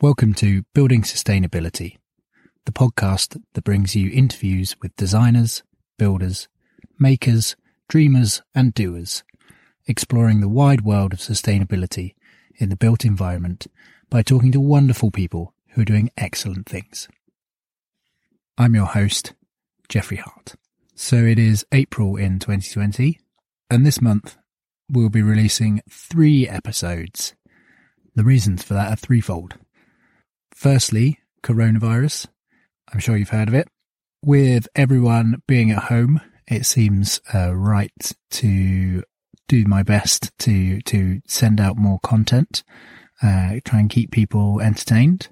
Welcome to Building Sustainability, the podcast that brings you interviews with designers, builders, makers, dreamers, and doers, exploring the wide world of sustainability in the built environment by talking to wonderful people who are doing excellent things. I'm your host, Jeffrey Hart. So it is April in 2020, and this month we'll be releasing three episodes. The reasons for that are threefold. Firstly, coronavirus. I'm sure you've heard of it. With everyone being at home, it seems uh, right to do my best to to send out more content, uh, try and keep people entertained.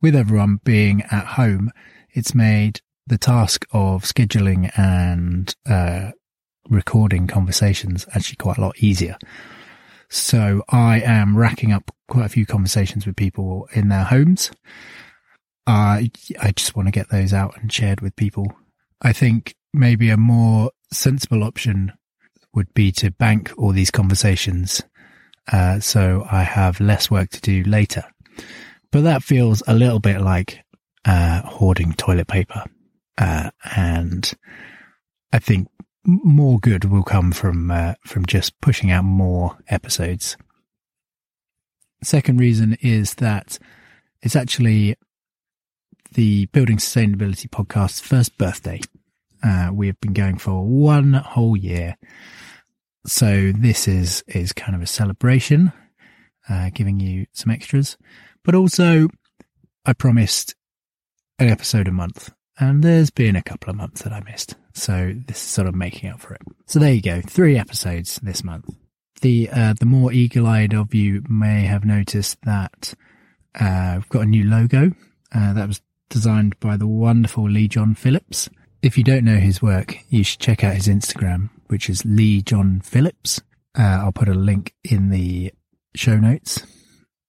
With everyone being at home, it's made the task of scheduling and uh, recording conversations actually quite a lot easier. So I am racking up quite a few conversations with people in their homes. Uh, I just want to get those out and shared with people. I think maybe a more sensible option would be to bank all these conversations. Uh, so I have less work to do later. But that feels a little bit like, uh, hoarding toilet paper. Uh, and I think more good will come from uh, from just pushing out more episodes. Second reason is that it's actually the Building Sustainability podcast's first birthday. Uh, we have been going for one whole year, so this is is kind of a celebration, uh, giving you some extras, but also I promised an episode a month, and there's been a couple of months that I missed. So this is sort of making up for it. So there you go. Three episodes this month. The, uh, the more eagle-eyed of you may have noticed that, uh, we've got a new logo, uh, that was designed by the wonderful Lee John Phillips. If you don't know his work, you should check out his Instagram, which is Lee John Phillips. Uh, I'll put a link in the show notes.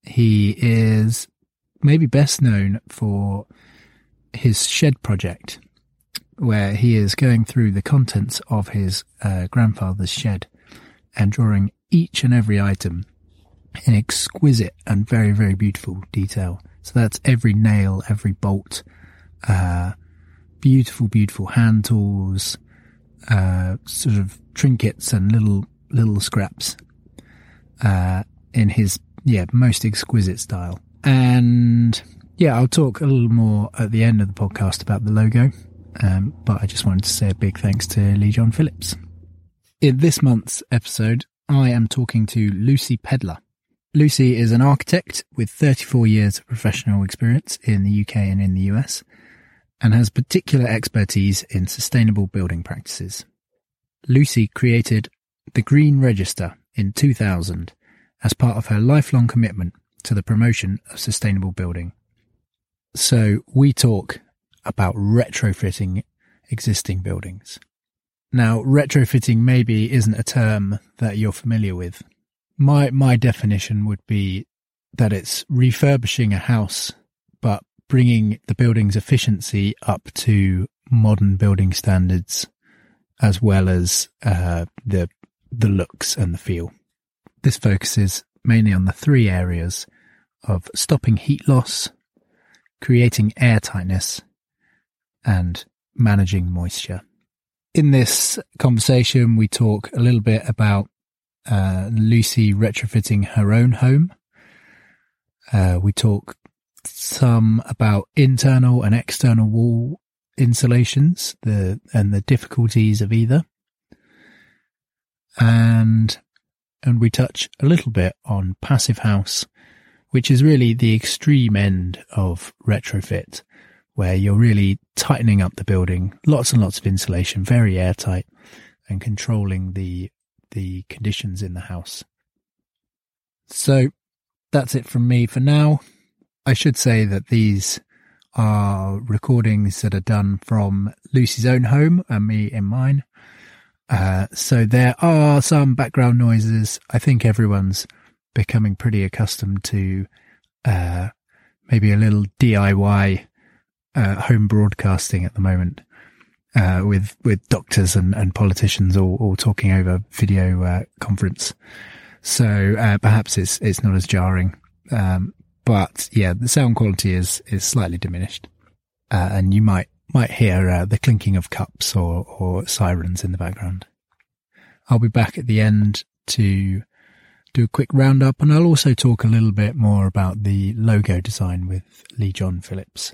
He is maybe best known for his shed project, where he is going through the contents of his uh, grandfather's shed and drawing each and every item in exquisite and very, very beautiful detail. So that's every nail, every bolt, uh, beautiful, beautiful hand tools, uh, sort of trinkets and little, little scraps, uh, in his, yeah, most exquisite style. And yeah, I'll talk a little more at the end of the podcast about the logo. Um, but I just wanted to say a big thanks to Lee John Phillips. In this month's episode, I am talking to Lucy Pedler. Lucy is an architect with 34 years of professional experience in the UK and in the US and has particular expertise in sustainable building practices. Lucy created the Green Register in 2000 as part of her lifelong commitment to the promotion of sustainable building. So we talk about retrofitting existing buildings. Now, retrofitting maybe isn't a term that you're familiar with. My, my definition would be that it's refurbishing a house, but bringing the building's efficiency up to modern building standards, as well as uh, the the looks and the feel. This focuses mainly on the three areas of stopping heat loss, creating air tightness, and managing moisture. In this conversation, we talk a little bit about uh, Lucy retrofitting her own home. Uh, we talk some about internal and external wall insulations, the and the difficulties of either, and and we touch a little bit on passive house which is really the extreme end of retrofit, where you're really tightening up the building, lots and lots of insulation, very airtight, and controlling the the conditions in the house. So that's it from me for now. I should say that these are recordings that are done from Lucy's own home and me in mine. Uh, so there are some background noises. I think everyone's becoming pretty accustomed to uh, maybe a little DIY uh, home broadcasting at the moment. Uh, with with doctors and, and politicians all, all talking over video uh, conference, so uh, perhaps it's it's not as jarring. Um, but yeah, the sound quality is is slightly diminished, uh, and you might might hear uh, the clinking of cups or or sirens in the background. I'll be back at the end to do a quick roundup, and I'll also talk a little bit more about the logo design with Lee John Phillips.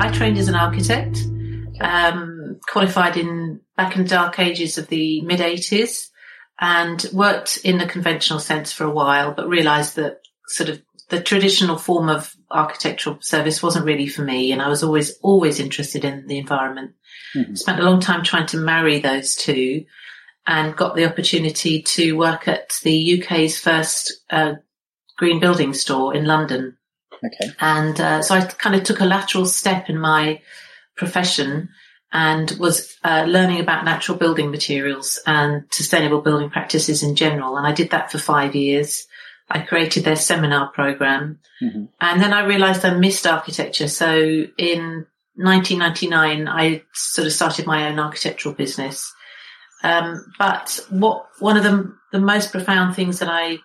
I trained as an architect, um, qualified in back in the dark ages of the mid 80s, and worked in the conventional sense for a while, but realised that sort of the traditional form of architectural service wasn't really for me, and I was always always interested in the environment. Spent a long time trying to marry those two, and got the opportunity to work at the UK's first uh, green building store in London. Okay. And uh, so I kind of took a lateral step in my profession and was uh, learning about natural building materials and sustainable building practices in general. And I did that for five years. I created their seminar program. Mhm. And then I realized I missed architecture. So in 1999, I sort of started my own architectural business. Um, but what one of the, the most profound things that I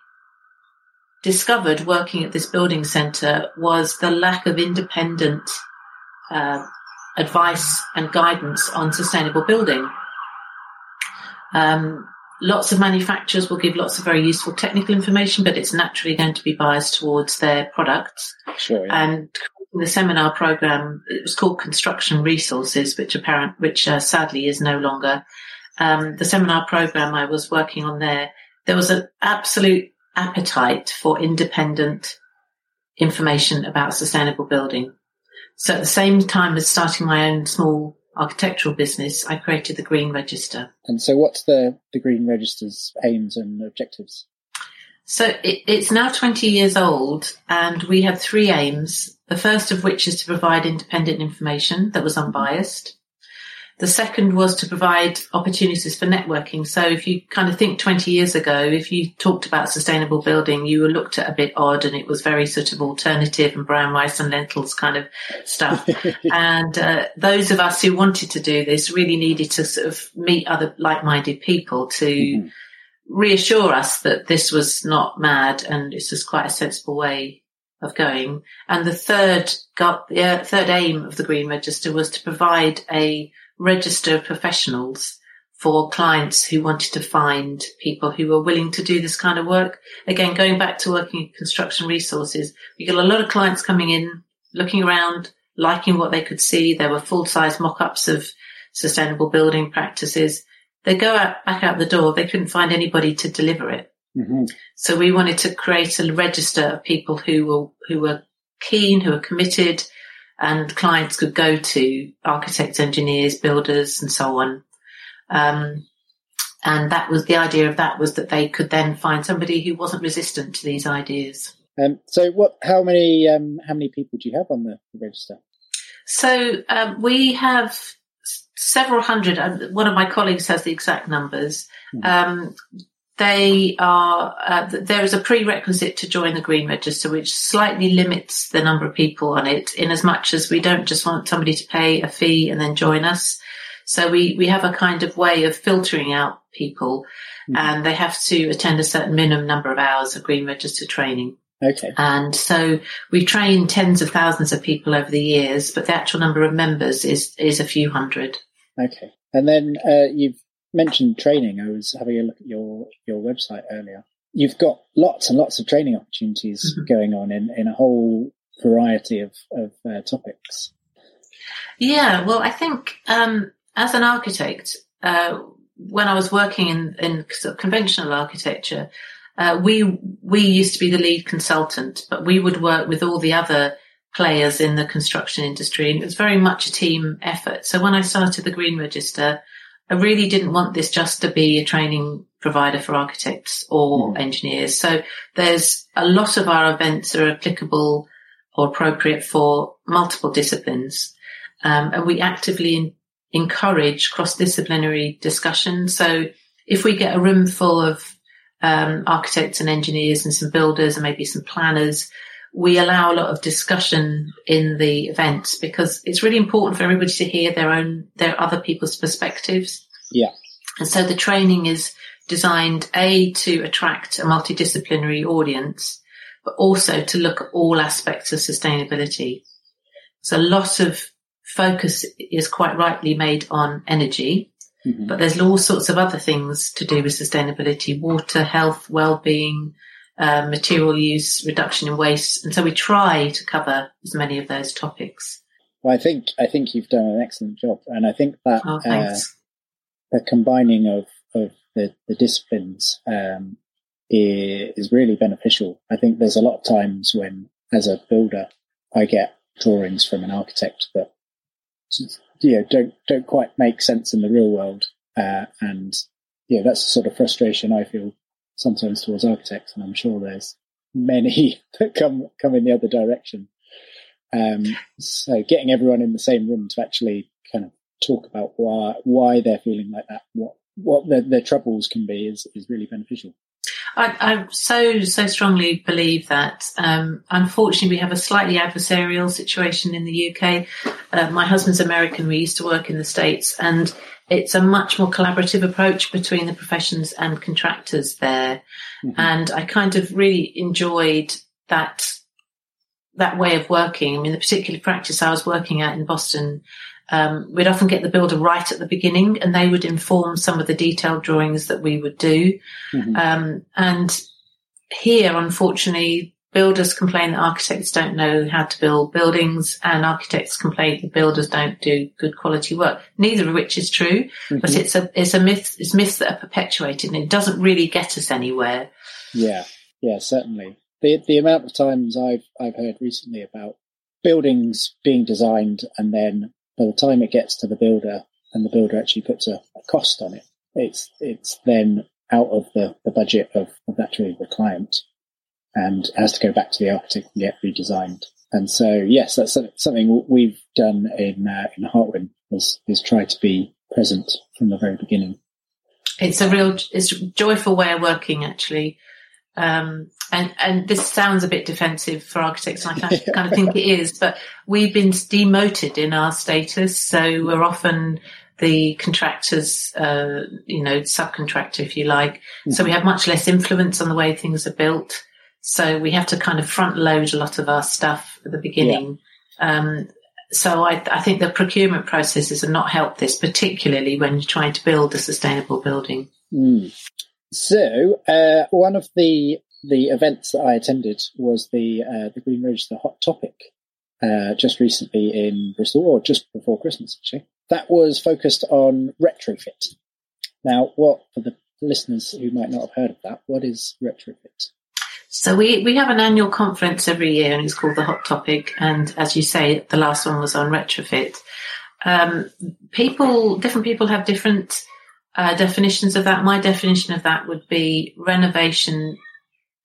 discovered working at this building centre was the lack of independent uh, advice and guidance on sustainable building. Um, lots of manufacturers will give lots of very useful technical information, but it's naturally going to be biased towards their products. Sure. Yeah. And the seminar program, it was called Construction Resources, which apparent, which uh, sadly is no longer. Um, the seminar program I was working on there, there was an absolute appetite for independent information about sustainable building. So at the same time as starting my own small architectural business, I created the Green Register. and so, what's the the Green Register's aims and objectives? So it, it's now 20 years old and we have three aims. The first of which is to provide independent information that was unbiased. The second was to provide opportunities for networking. So if you kind of think 20 years ago, if you talked about sustainable building, you were looked at a bit odd and it was very sort of alternative and brown rice and lentils kind of stuff. and uh, those of us who wanted to do this really needed to sort of meet other like-minded people to Mhm. reassure us that this was not mad and this was quite a sensible way of going. And the third got the uh, third aim of the Green Register was to provide a register of professionals for clients who wanted to find people who were willing to do this kind of work. Again, going back to working in construction resources, we got a lot of clients coming in, looking around, liking what they could see. There were full size mock-ups of sustainable building practices. They go out, back out the door. They couldn't find anybody to deliver it. hmm So we wanted to create a register of people who were, who were keen, who were committed and clients could go to architects, engineers, builders and so on. Um, and that was the idea of that was that they could then find somebody who wasn't resistant to these ideas. Um, so, what? How many? Um, how many people do you have on the, the register? So um, we have several hundred. One of my colleagues has the exact numbers. Um, they are. Uh, there is a prerequisite to join the Green Register, which slightly limits the number of people on it. In as much as we don't just want somebody to pay a fee and then join us. So we we have a kind of way of filtering out people, and they have to attend a certain minimum number of hours of Green Register training. Okay. And so we've trained tens of thousands of people over the years, but the actual number of members is, is a few hundred. Okay. And then uh, you've mentioned training. I was having a look at your your website earlier. You've got lots and lots of training opportunities going on in, in a whole variety of, of uh, topics. Yeah, well, I think um, as an architect, uh, when I was working in, in sort of conventional architecture, uh, we we used to be the lead consultant, but we would work with all the other players in the construction industry, and it was very much a team effort. So when I started the Green Register, I really didn't want this just to be a training provider for architects or engineers. So there's a lot of our events are applicable or appropriate for multiple disciplines. Um, and we actively in, encourage cross-disciplinary discussion. So if we get a room full of um, architects and engineers and some builders and maybe some planners, we allow a lot of discussion in the events because it's really important for everybody to hear their own, their other people's perspectives. Yeah. And so the training is designed A to attract a multidisciplinary audience, but also to look at all aspects of sustainability. So a lot of focus is quite rightly made on energy, mm-hmm. but there's all sorts of other things to do with sustainability, water, health, well-being, uh, material use, reduction in waste. And so we try to cover as many of those topics. Well, I think I think you've done an excellent job, and I think that Oh, uh, the combining of of the, the disciplines um, is really beneficial. I think there's a lot of times when, as a builder, I get drawings from an architect that you know don't don't quite make sense in the real world, uh, and yeah, that's the sort of frustration I feel sometimes towards architects, and I'm sure there's many that come come in the other direction. Um, so getting everyone in the same room to actually kind of talk about why why they're feeling like that, what what their, their troubles can be, is is really beneficial. I, I so so strongly believe that. Um, unfortunately, we have a slightly adversarial situation in the UK. Uh, my husband's American. We used to work in the states, and it's a much more collaborative approach between the professions and contractors there. And I kind of really enjoyed that that way of working. I mean, the particular practice I was working at in Boston, um, we'd often get the builder right at the beginning, and they would inform some of the detailed drawings that we would do. Um, and here, unfortunately, builders complain that architects don't know how to build buildings, and architects complain that builders don't do good quality work. Neither of which is true, but it's a it's a myth. It's myths that are perpetuated, and it doesn't really get us anywhere. Yeah, yeah, certainly. The the amount of times I've I've heard recently about buildings being designed and then by the time it gets to the builder and the builder actually puts a, a cost on it, it's it's then out of the, the budget of, of actually the client and has to go back to the architect and get redesigned. And so, yes, that's something we've done in uh, in Hartwin is is try to be present from the very beginning. It's a real, it's a joyful way of working, actually. Um, and, and this sounds a bit defensive for architects, and I kind of, think it is, but we've been demoted in our status. So we're often the contractors, uh, you know, subcontractor, if you like. So we have much less influence on the way things are built. So we have to kind of front load a lot of our stuff at the beginning. Um, so I, I think the procurement processes have not helped this, particularly when you're trying to build a sustainable building. Mm. So uh, one of the the events that I attended was the uh, the Green Register Hot Topic uh, just recently in Bristol, or just before Christmas actually. That was focused on retrofit. Now, what for the listeners who might not have heard of that, what is retrofit? So we, we have an annual conference every year and it's called the Hot Topic. And as you say, the last one was on retrofit. Um, people, different people have different uh, definitions of that. My definition of that would be renovation,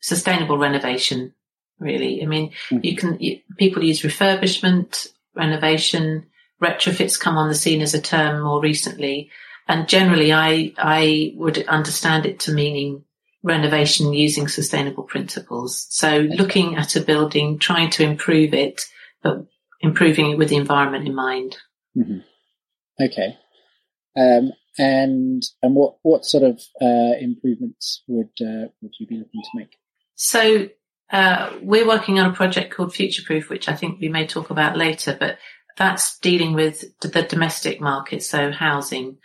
sustainable renovation. Really, I mean, mm-hmm. you can you, people use refurbishment, renovation, retrofits come on the scene as a term more recently, and generally, I I would understand it to meaning renovation using sustainable principles. So looking at a building, trying to improve it, but improving it with the environment in mind. Mm-hmm. Okay. Um, and and what what sort of uh, improvements would uh, would you be looking to make? So uh, we're working on a project called Future Proof, which I think we may talk about later, but that's dealing with the domestic market, so housing,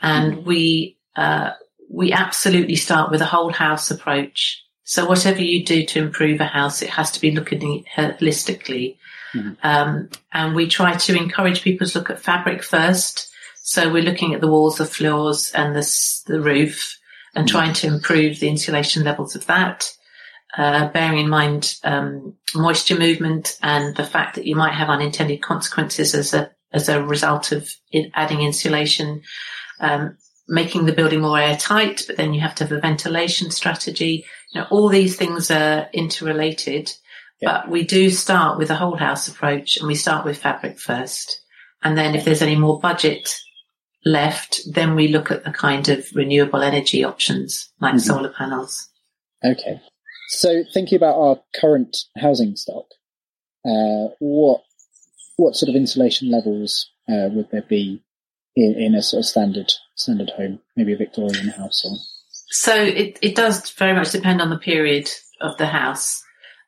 and mm-hmm. we uh, we absolutely start with a whole house approach. So whatever you do to improve a house, it has to be looking holistically. Mm-hmm. Um, and we try to encourage people to look at fabric first so we're looking at the walls, the floors and the, the roof and mm-hmm. trying to improve the insulation levels of that. Uh, bearing in mind um, moisture movement and the fact that you might have unintended consequences as a as a result of adding insulation, um, making the building more airtight. But then you have to have a ventilation strategy. You know, all these things are interrelated. Yeah. But we do start with a whole house approach, and we start with fabric first. And then if there's any more budget left, then we look at the kind of renewable energy options like mm-hmm. solar panels. Okay. So thinking about our current housing stock, uh, what what sort of insulation levels uh, would there be in, in, a sort of standard standard home, maybe a Victorian house? Or... So it, it does very much depend on the period of the house.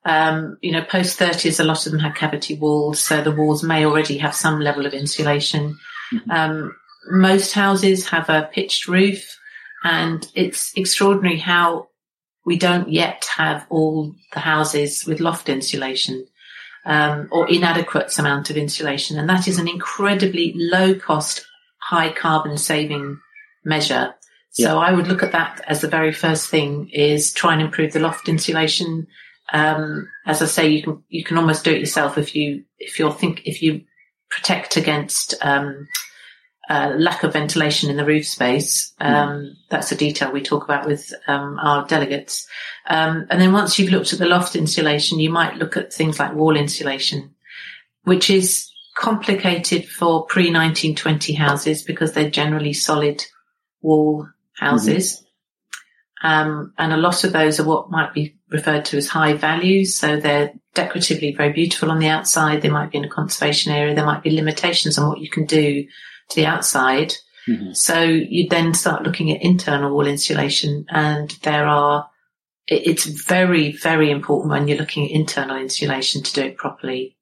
Um, you know, post 30s, a lot of them have cavity walls, so the walls may already have some level of insulation. Mm-hmm. Um, most houses have a pitched roof and it's extraordinary how we don't yet have all the houses with loft insulation um, or inadequate amount of insulation. And that is an incredibly low cost, high carbon saving measure. So yeah. I would look at that as the very first thing is try and improve the loft insulation. Um, as I say, you can, you can almost do it yourself if you, if you're think, if you protect against, um, uh, lack of ventilation in the roof space. Hmm. Um, mm. That's a detail we talk about with um, our delegates. Um, and then once you've looked at the loft insulation, you might look at things like wall insulation, which is complicated for pre 1920 houses because they're generally solid wall houses. Mm-hmm. and a lot of those are what might be referred to as high values. So they're decoratively very beautiful on the outside. They might be in a conservation area. There might be limitations on what you can do to the outside. Mm-hmm. So you then start looking at internal wall insulation and there are, it's very, very important when you're looking at internal insulation to do it properly.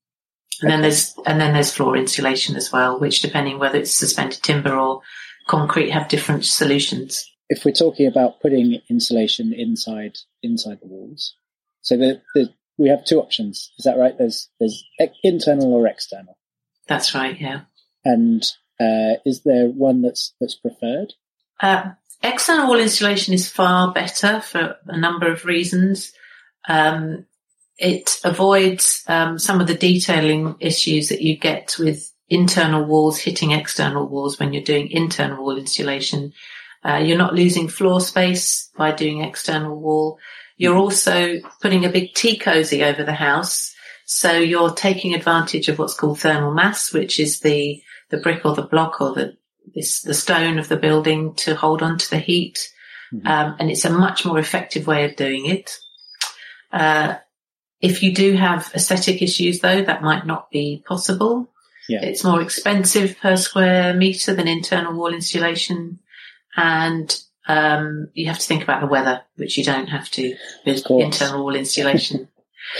And okay. then there's, and then there's floor insulation as well, which depending whether it's suspended timber or concrete have different solutions. If we're talking about putting insulation inside, inside the walls, so the, the, we have two options. Is that right? There's, there's internal or external. That's right. Yeah. And uh, is there one that's that's preferred? Uh, external wall insulation is far better for a number of reasons. Um, it avoids um, some of the detailing issues that you get with internal walls hitting external walls when you're doing internal wall insulation. Uh, you're not losing floor space by doing external wall. You're also putting a big tea cozy over the house. So you're taking advantage of what's called thermal mass, which is the the brick or the block or the this, the stone of the building to hold on to the heat. Mm-hmm. Um, and it's a much more effective way of doing it. Uh, if you do have aesthetic issues though, that might not be possible. Yeah. It's more expensive per square meter than internal wall insulation. And, um, you have to think about the weather, which you don't have to with internal wall insulation.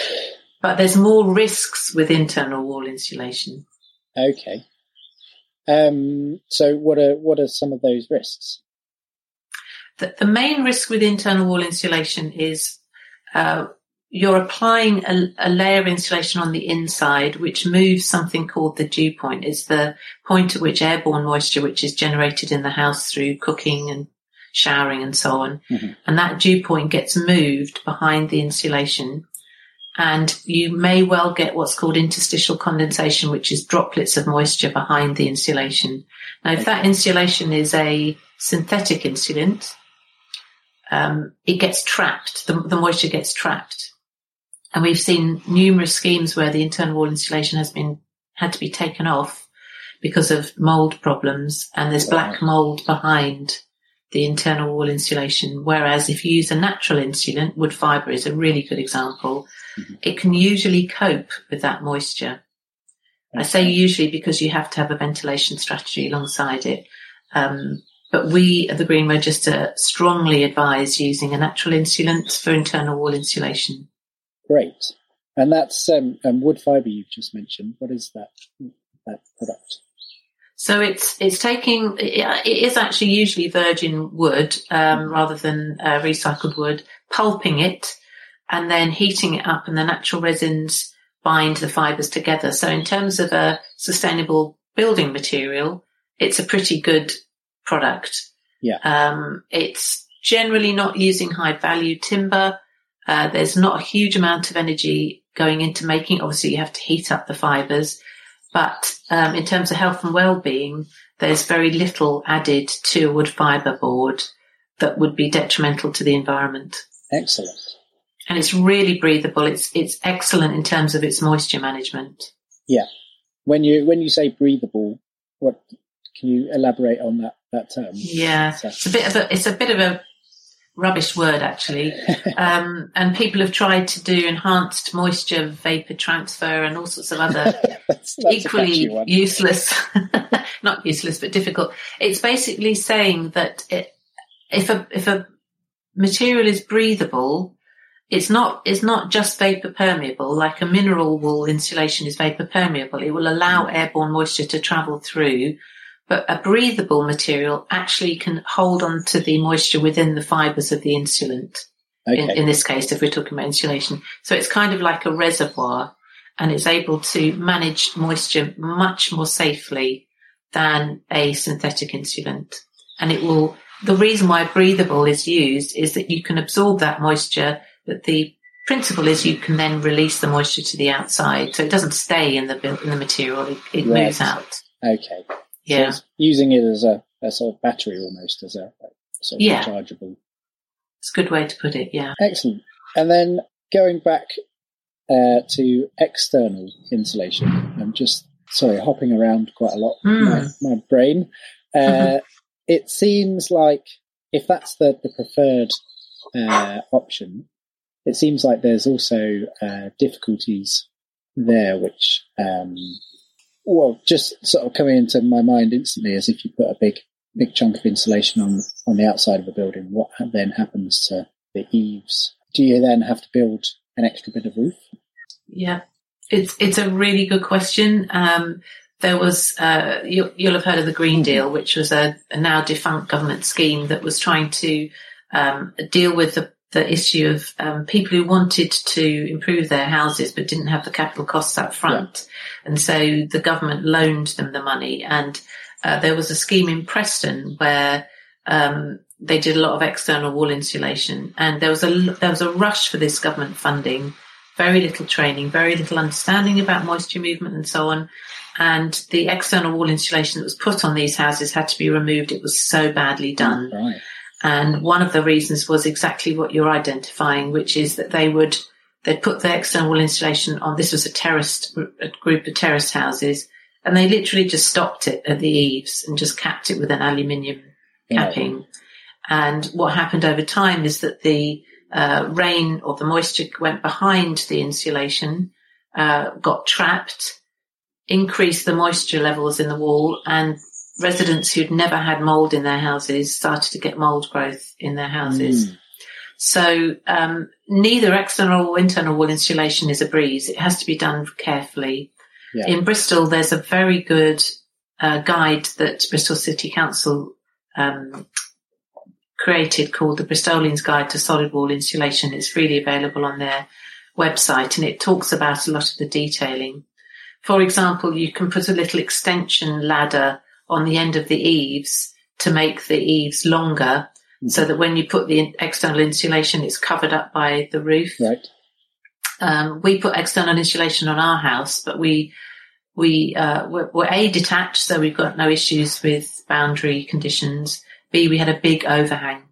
but there's more risks with internal wall insulation. Okay. Um, so, what are what are some of those risks? The, the main risk with internal wall insulation is uh, you're applying a, a, layer of insulation on the inside, which moves something called the dew point. It's the point at which airborne moisture, which is generated in the house through cooking and showering and so on, mm-hmm. and that dew point gets moved behind the insulation. And you may well get what's called interstitial condensation, which is droplets of moisture behind the insulation. Now, if that insulation is a synthetic insulant, um, it gets trapped. The, the moisture gets trapped, and we've seen numerous schemes where the internal wall insulation has been had to be taken off because of mold problems, and there's black mold behind the internal wall insulation. Whereas if you use a natural insulant, wood fibre is a really good example. Mm-hmm. It can usually cope with that moisture. I say usually because you have to have a ventilation strategy alongside it. Um, but we at the Green Register strongly advise using a natural insulant for internal wall insulation. Great. And that's um, um, wood fibre you've just mentioned. What is that, that product? So it's it's taking it is actually usually virgin wood um, rather than uh, recycled wood, pulping it and then heating it up, and the natural resins bind the fibres together. So in terms of a sustainable building material, it's a pretty good product. Yeah. Um, it's generally not using high value timber. Uh, there's not a huge amount of energy going into making. Obviously, you have to heat up the fibres. But um, in terms of health and well-being, there's very little added to a wood fibre board that would be detrimental to the environment. Excellent. And it's really breathable. It's it's excellent in terms of its moisture management. Yeah. When you when you say breathable, what can you elaborate on that that term? Yeah, it's a bit of a it's a bit of a rubbish word actually. um, and people have tried to do enhanced moisture vapor transfer and all sorts of other that's, that's equally useless, not useless, but difficult. It's basically saying that it, if a, if a material is breathable, it's not, it's not just vapor permeable, like a mineral wool insulation is vapor permeable. It will allow mm. airborne moisture to travel through but a breathable material actually can hold on to the moisture within the fibers of the insulant. Okay. In, in, this case, if we're talking about insulation. So it's kind of like a reservoir and it's able to manage moisture much more safely than a synthetic insulant. And it will, the reason why breathable is used is that you can absorb that moisture, but the principle is you can then release the moisture to the outside. So it doesn't stay in the, in the material, it, it right. moves out. Okay. Yeah. So using it as a, a, sort of battery almost as a, sort of yeah. rechargeable. It's a good way to put it. Yeah. Excellent. And then going back uh, to external insulation, I'm just sorry hopping around quite a lot. Mm. My, my, brain. Uh, it seems like if that's the the preferred uh, option, it seems like there's also uh, difficulties there, which um, well, just sort of coming into my mind instantly as if you put a big, big chunk of insulation on, on the outside of a building. What then happens to the eaves? Do you then have to build an extra bit of roof? Yeah, it's, it's a really good question. Um, there was, uh, you, will have heard of the Green. Deal, which was a, a now defunct government scheme that was trying to um, deal with the the issue of um, people who wanted to improve their houses but didn't have the capital costs up front. Yeah. And so the government loaned them the money. And uh, there was a scheme in Preston where um, they did a lot of external wall insulation, and there was a there was a rush for this government funding. Very little training, very little understanding about moisture movement and so on. And the external wall insulation that was put on these houses had to be removed. It was so badly done. Right. And one of the reasons was exactly what you're identifying, which is that they would, they'd put the external insulation on. This was a terraced, a group of terraced houses and they literally just stopped it at the eaves and just capped it with an aluminium capping. Yeah. And what happened over time is that the uh, rain or the moisture went behind the insulation, uh, got trapped, increased the moisture levels in the wall and residents who'd never had mold in their houses started to get mold growth in their houses. Mm. So um, neither external or internal wall insulation is a breeze. It has to be done carefully. Yeah. In Bristol, there's a very good uh, guide that Bristol City Council um, created called the Bristolian's Guide to Solid Wall Insulation. It's freely available on their website and it talks about a lot of the detailing. For example, you can put a little extension ladder on the end of the eaves to make the eaves longer mm-hmm. so that when you put the external insulation, it's covered up by the roof. Right. Um, we put external insulation on our house, but we we uh, we're, we're a detached, so we've got no issues with boundary conditions. B we had a big overhang,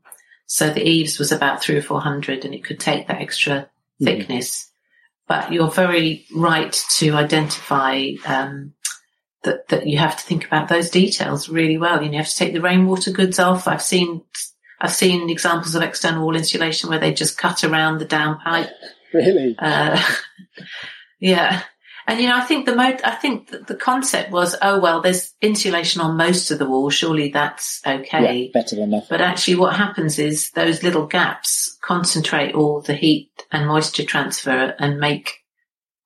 so the eaves was about three or four hundred, and it could take that extra thickness. But you're very right to identify um, that that you have to think about those details really well. You, know, you have to take the rainwater goods off. I've seen I've seen examples of external wall insulation where they just cut around the downpipe. Really? Uh, yeah. And you know, I think the mo- I think the concept was, oh well, there's insulation on most of the wall. Surely that's okay. Yeah, better than nothing. But actually, what happens is those little gaps concentrate all the heat and moisture transfer and make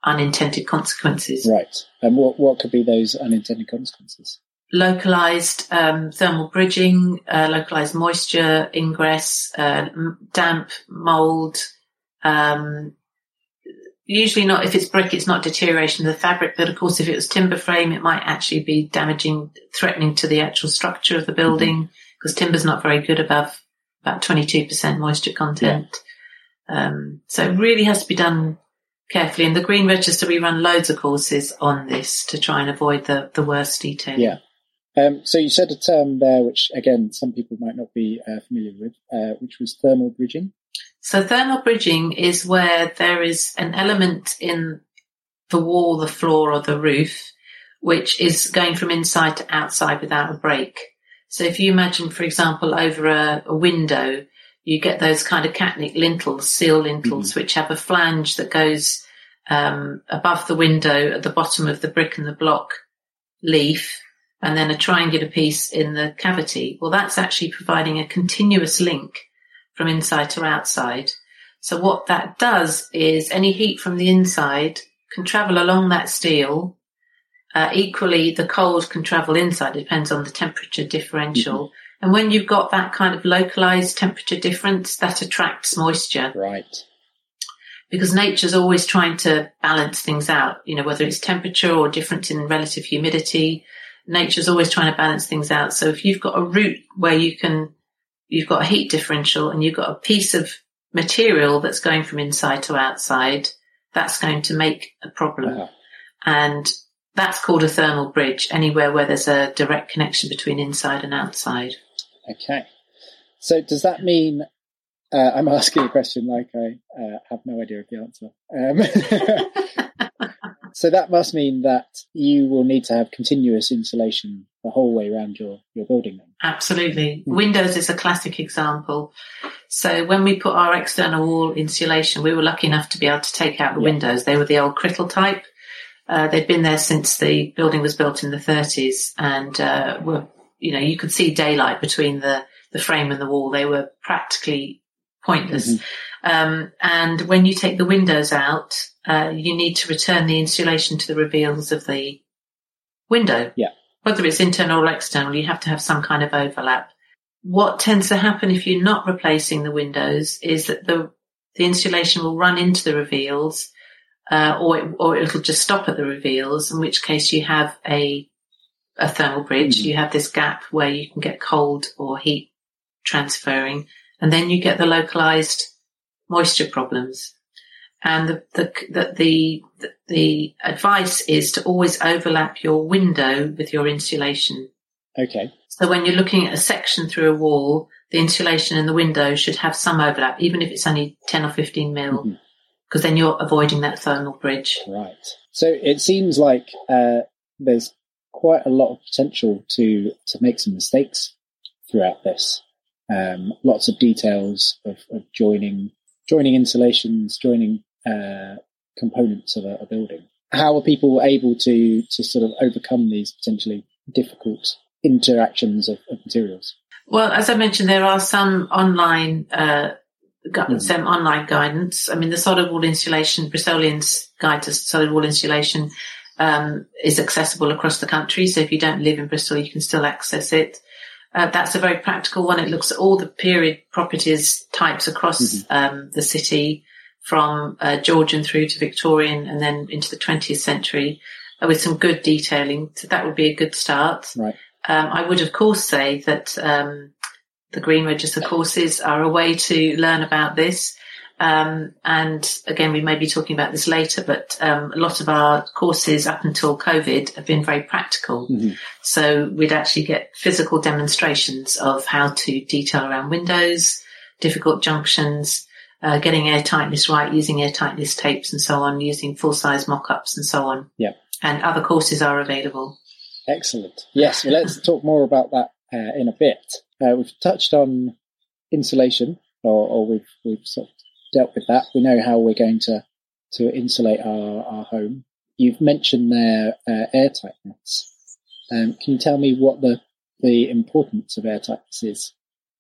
unintended consequences. Right. And what, what could be those unintended consequences? Localized um, thermal bridging, uh, localized moisture ingress, uh, damp, mold. Um, usually not, if it's brick, it's not deterioration of the fabric, but of course, if it was timber frame, it might actually be damaging, threatening to the actual structure of the building because timber's not very good above about 22% moisture content. Um, so it really has to be done carefully. In the Green Register, we run loads of courses on this to try and avoid the, the worst detail. Yeah. Um, so you said a term there, which again, some people might not be uh, familiar with, uh, which was thermal bridging. So thermal bridging is where there is an element in the wall, the floor, or the roof, which is going from inside to outside without a break. So if you imagine, for example, over a, a window, you get those kind of catnic lintels, steel lintels, which have a flange that goes um, above the window at the bottom of the brick and the block leaf, and then a triangular piece in the cavity. Well, that's actually providing a continuous link from inside to outside. So what that does is any heat from the inside can travel along that steel. Uh, equally, the cold can travel inside. It depends on the temperature differential. And when you've got that kind of localized temperature difference, that attracts moisture Right. because nature's always trying to balance things out. You know, whether it's temperature or difference in relative humidity, nature's always trying to balance things out. So if you've got a route where you can, you've got a heat differential and you've got a piece of material that's going from inside to outside, that's going to make a problem. Uh-huh. And that's called a thermal bridge, anywhere where there's a direct connection between inside and outside. Okay. So does that mean uh, I'm asking a question like I uh, have no idea of the answer. Um, so that must mean that you will need to have continuous insulation the whole way around your, your building then. Absolutely. Windows is a classic example. So when we put our external wall insulation, we were lucky enough to be able to take out the Yeah. windows. They were the old Crittall type. Uh, they'd been there since the building was built in the 30s and uh, were, you know, you could see daylight between the, the frame and the wall. They were practically pointless. Um, and when you take the windows out, uh, you need to return the insulation to the reveals of the window. Yeah. Whether it's internal or external, you have to have some kind of overlap. What tends to happen if you're not replacing the windows is that the the insulation will run into the reveals, uh, or it, or it'll just stop at the reveals. In which case, you have a a thermal bridge. You have this gap where you can get cold or heat transferring, and then you get the localized moisture problems. And the the the the, the advice is to always overlap your window with your insulation. Okay. So when you're looking at a section through a wall, the insulation in the window should have some overlap, even if it's only 10 or 15 mil, because then you're avoiding that thermal bridge. Right. So it seems like uh, there's quite a lot of potential to to make some mistakes throughout this. Um, lots of details of, of joining joining installations, joining uh, components of a, a building. How are people able to to sort of overcome these potentially difficult interactions of, of materials? Well, as I mentioned, there are some online uh, gu- some online guidance. I mean, the solid wall insulation, Bristolian's guide to solid wall insulation, um, is accessible across the country. So if you don't live in Bristol, you can still access it. Uh, that's a very practical one. It looks at all the period properties types across um, the city, from uh, Georgian through to Victorian, and then into the 20th century, uh, with some good detailing. So that would be a good start. Right. Um, I would, of course, say that um, the Green Register courses are a way to learn about this. Um, and again, we may be talking about this later, but um, a lot of our courses up until COVID have been very practical. So we'd actually get physical demonstrations of how to detail around windows, difficult junctions, uh, getting air tightness right, using air tightness tapes and so on, using full size mock-ups and so on. Yeah. And other courses are available. Excellent. Yes, well, let's talk more about that uh, in a bit. Uh, we've touched on insulation, or, or we've we've sort of dealt with that. We know how we're going to to insulate our, our home. You've mentioned there uh, airtightness. Um, can you tell me what the the importance of airtightness is,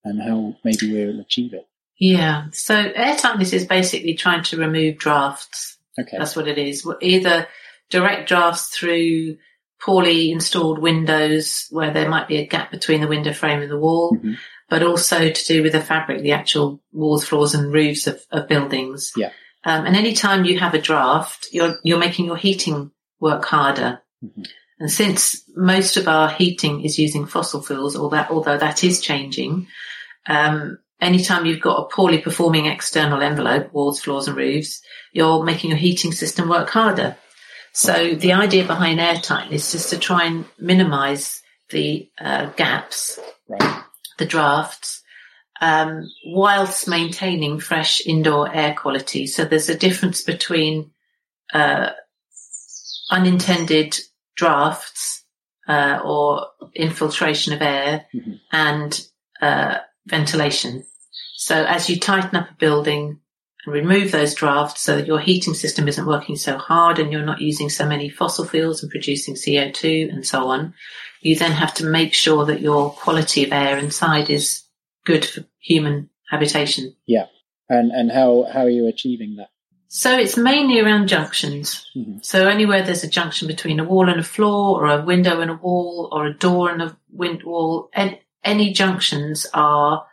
and how maybe we'll achieve it? Yeah. So air tightness is basically trying to remove drafts. Okay. That's what it is. Either direct drafts through poorly installed windows where there might be a gap between the window frame and the wall, Mhm. But also to do with the fabric, the actual walls, floors and roofs of, of buildings. Yeah. Um, and any time you have a draft, you're, you're making your heating work harder. Mhm. And since most of our heating is using fossil fuels, or that, although that is changing, um, anytime you've got a poorly performing external envelope, walls, floors and roofs, you're making your heating system work harder. So the idea behind airtightness is just to try and minimize the uh, gaps, Right. The drafts, um, whilst maintaining fresh indoor air quality. So there's a difference between uh, unintended drafts uh, or infiltration of air Mhm. and uh, ventilation. So as you tighten up a building and remove those drafts so that your heating system isn't working so hard and you're not using so many fossil fuels and producing CO2 and so on, you then have to make sure that your quality of air inside is good for human habitation. Yeah. And and how how are you achieving that? So it's mainly around junctions. Mhm. So anywhere there's a junction between a wall and a floor, or a window and a wall, or a door and a wind wall, and any junctions are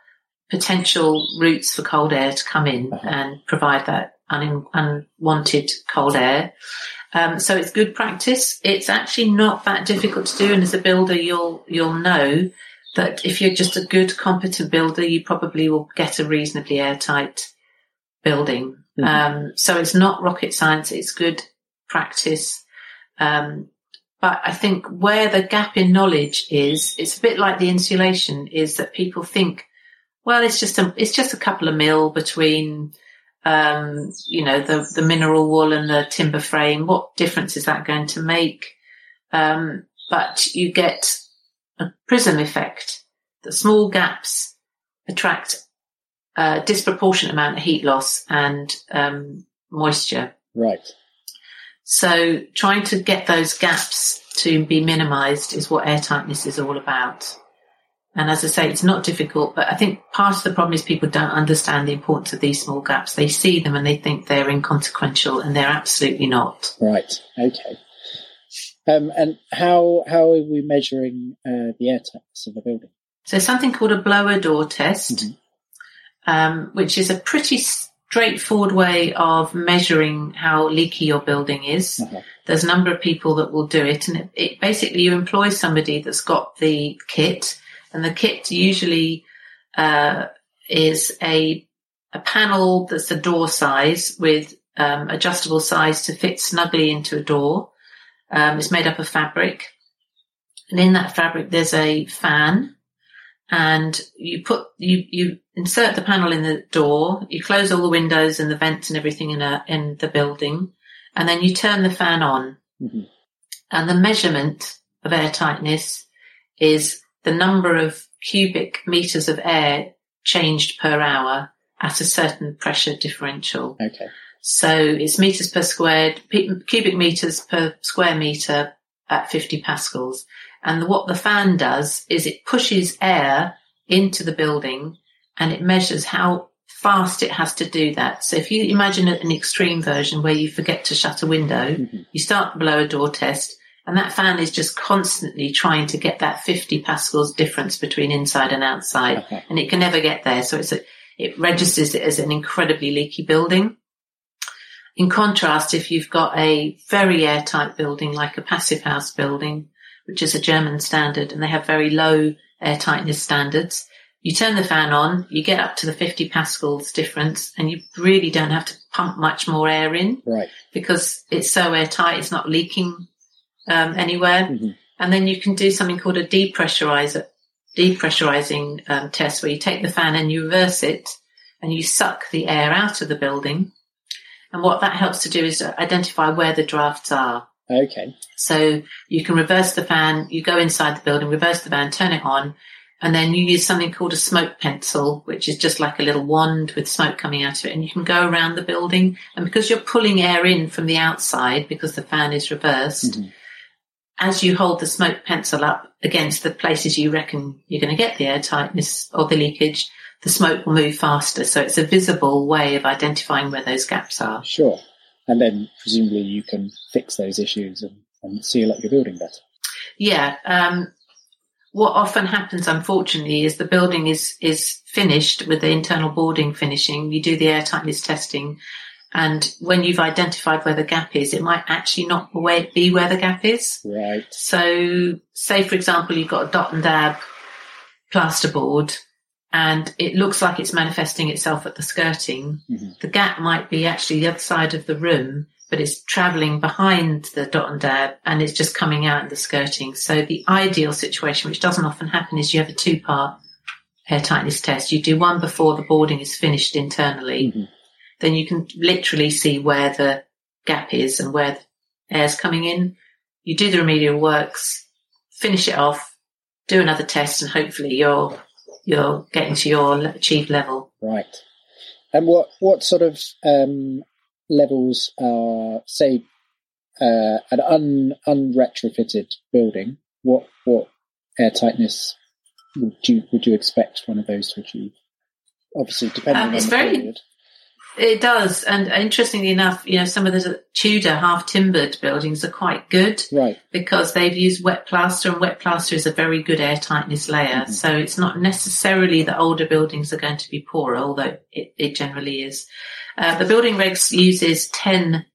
potential routes for cold air to come in Uh-huh. and provide that un- unwanted cold air. Um, so it's good practice. It's actually not that difficult to do, and as a builder, you'll you'll know that if you're just a good, competent builder, you probably will get a reasonably airtight building. Mhm. Um, so it's not rocket science. It's good practice. Um, but I think where the gap in knowledge is, it's a bit like the insulation is that people think, well, it's just a, it's just a couple of mil between, um, you know, the, the mineral wool and the timber frame. What difference is that going to make? Um, but you get a prism effect. The small gaps attract a disproportionate amount of heat loss and um, moisture. Right. So trying to get those gaps to be minimized is what airtightness is all about. And as I say, it's not difficult, but I think part of the problem is people don't understand the importance of these small gaps. They see them and they think they're inconsequential and they're absolutely not. Right. Okay. Um, and how how are we measuring uh, the airtightness of a building? So something called a blower door test, um, which is a pretty straightforward way of measuring how leaky your building is. Uh-huh. There's a number of people that will do it, and it, it basically you employ somebody that's got the kit, and the kit usually uh, is a a panel that's a door size with um, adjustable size to fit snugly into a door. Um, it's made up of fabric, and in that fabric there's a fan, and you put you you insert the panel in the door. You close all the windows and the vents and everything in a in the building, and then you turn the fan on. Mhm. And the measurement of air tightness is the number of cubic meters of air changed per hour at a certain pressure differential. Okay. So it's meters per squared, p- cubic meters per square meter at 50 pascals. And what the fan does is it pushes air into the building and it measures how fast it has to do that. So if you imagine an extreme version where you forget to shut a window, Mhm. you start the blower door test and that fan is just constantly trying to get that 50 pascals difference between inside and outside Uh-huh. and it can never get there. So it's a, it registers it as an incredibly leaky building. In contrast, if you've got a very airtight building like a passive house building, which is a German standard and they have very low airtightness standards, You turn the fan on, you get up to the 50 pascals difference, and you really don't have to pump much more air in Right. because it's so airtight, it's not leaking um, anywhere. Mhm. And then you can do something called a depressurizer, depressurizing um, test where you take the fan and you reverse it and you suck the air out of the building. And what that helps to do is identify where the drafts are. Okay. So you can reverse the fan, you go inside the building, reverse the fan, turn it on, and then you use something called a smoke pencil, which is just like a little wand with smoke coming out of it, and you can go around the building. And because you're pulling air in from the outside, because the fan is reversed, as you hold the smoke pencil up against the places you reckon you're going to get the air tightness or the leakage, the smoke will move faster. So it's a visible way of identifying where those gaps are. Sure. And then presumably you can fix those issues and, and seal up your building better. Yeah. Um, what often happens, unfortunately, is the building is is finished with the internal boarding finishing. You do the air tightness testing, and when you've identified where the gap is, it might actually not be where the gap is. Right. So, say for example, you've got a dot and dab plasterboard, and it looks like it's manifesting itself at the skirting. Mhm. The gap might be actually the other side of the room, but it's traveling behind the dot and dab and it's just coming out in the skirting. So the ideal situation, which doesn't often happen, is you have a two part air tightness test. You do one before the boarding is finished internally. Mhm. Then you can literally see where the gap is and where the air's coming in. You do the remedial works, finish it off, do another test, and hopefully you're you're getting to your achieved level. Right. And what what sort of um, levels are say uh, an un unretrofitted building? What what air tightness would you would you expect one of those to achieve? Obviously, depending Um, on the very- period. It does, and interestingly enough, you know some of the Tudor half timbered buildings are quite good Right. because they've used wet plaster, and wet plaster is a very good air tightness layer. So it's not necessarily that older buildings are going to be poorer, although it, it generally is. Uh, the building regs uses 10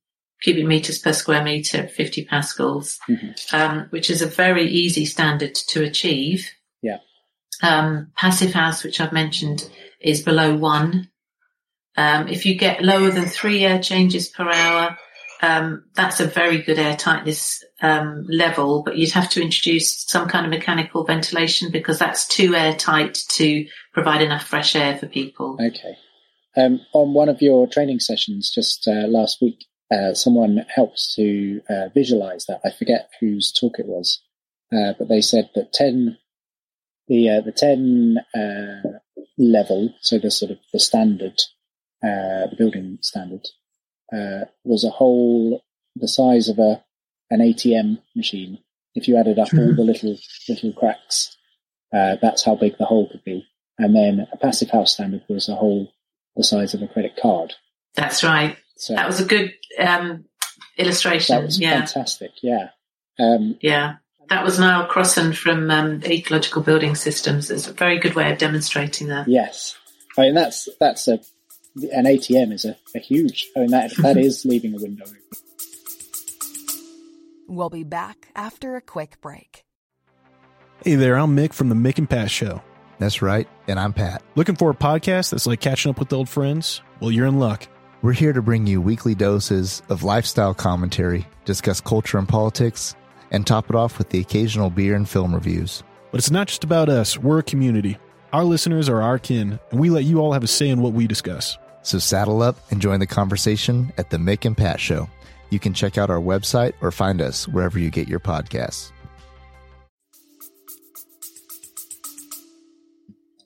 cubic meters per square meter 50 pascals, um, which is a very easy standard to achieve. Yeah. Um, passive house, which I've mentioned, is below one. Um, if you get lower than three air changes per hour, um, that's a very good air tightness um, level, but you'd have to introduce some kind of mechanical ventilation because that's too airtight to provide enough fresh air for people. Okay. Um, on one of your training sessions just uh, last week, uh, someone helped to uh, visualize that. I forget whose talk it was, uh, but they said that ten, the uh, the ten uh, level, so the sort of the standard, uh, the building standard, uh, was a hole the size of a an ATM machine. If you added up all the little little cracks, uh, that's how big the hole could be. And then a passive house standard was a hole the size of a credit card. That's right. So That was a good um, illustration. that was yeah, fantastic. Yeah. Um, yeah. That was Niall Crosson from um, Ecological Building Systems. It's a very good way of demonstrating that. yes. I mean, that's, that's a, an ATM is a, a huge, I mean, that, that is leaving a window open. We'll be back after a quick break. Hey there, I'm Mick from the Mick and Pat Show. That's right, and I'm Pat. Looking for a podcast that's like catching up with old friends? Well, you're in luck. We're here to bring you weekly doses of lifestyle commentary, discuss culture and politics, and top it off with the occasional beer and film reviews. But it's not just about us, we're a community. Our listeners are our kin, and we let you all have a say in what we discuss. So saddle up and join the conversation at the Mick and Pat Show. You can check out our website or find us wherever you get your podcasts.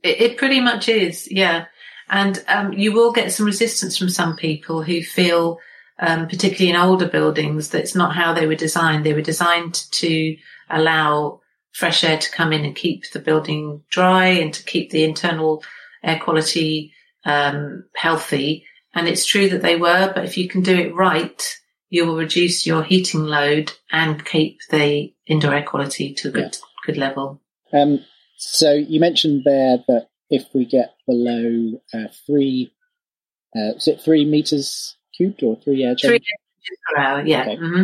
It, pretty much is, yeah. And um, you will get some resistance from some people who feel, um, particularly in older buildings, that it's not how they were designed. They were designed to allow fresh air to come in and keep the building dry and to keep the internal air quality um, healthy. And it's true that they were, but if you can do it right, you will reduce your heating load and keep the indoor air quality to a good, good level. Um, so you mentioned there that if we get below uh, three, uh, is it three meters cubed or three air Three per hour, yeah. Okay. hmm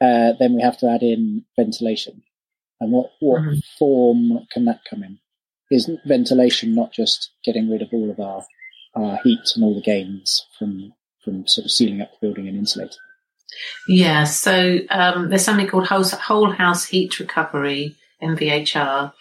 Uh, then we have to add in ventilation. And what what Mhm. form can that come in? is ventilation not just getting rid of all of our, our heat and all the gains from, from sort of sealing up the building and insulating? Yeah, so um, there's something called whole, whole house heat recovery, MVHR,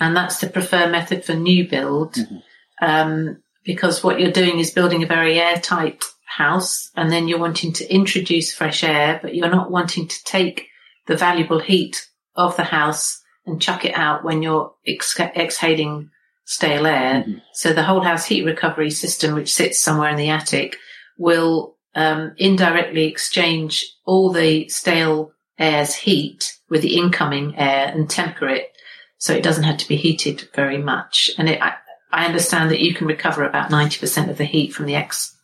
and that's the preferred method for new build mm-hmm. um, because what you're doing is building a very airtight house and then you're wanting to introduce fresh air, but you're not wanting to take the valuable heat of the house and chuck it out when you're ex- exhaling stale air. Mm-hmm. So the whole house heat recovery system, which sits somewhere in the attic, will um, indirectly exchange all the stale air's heat with the incoming air and temper it so it doesn't have to be heated very much. And it, I, I understand that you can recover about 90% of the heat from the ex,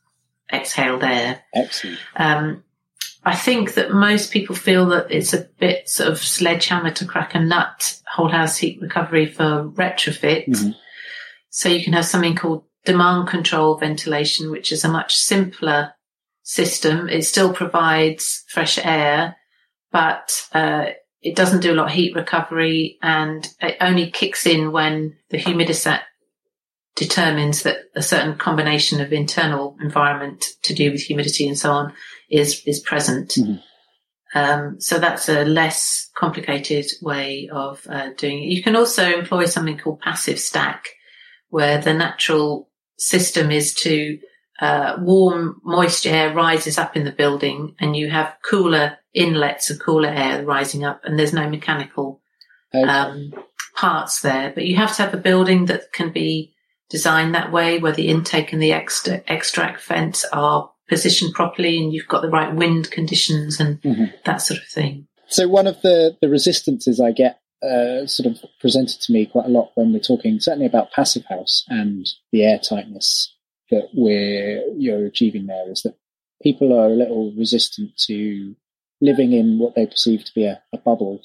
exhaled air. Excellent. Um, I think that most people feel that it's a bit sort of sledgehammer to crack a nut whole house heat recovery for retrofit. Mm-hmm. So you can have something called demand control ventilation, which is a much simpler system. It still provides fresh air, but uh, it doesn't do a lot of heat recovery and it only kicks in when the humidistat determines that a certain combination of internal environment to do with humidity and so on is is present. Mm-hmm. Um, so that's a less complicated way of uh, doing it. You can also employ something called passive stack, where the natural system is to uh, warm, moist air rises up in the building, and you have cooler inlets of cooler air rising up, and there's no mechanical okay. um, parts there. But you have to have a building that can be designed that way, where the intake and the extra, extract vents are positioned properly and you've got the right wind conditions and mm-hmm. that sort of thing. So one of the, the resistances I get uh, sort of presented to me quite a lot when we're talking certainly about passive house and the air tightness that we're you're achieving there is that people are a little resistant to living in what they perceive to be a, a bubble,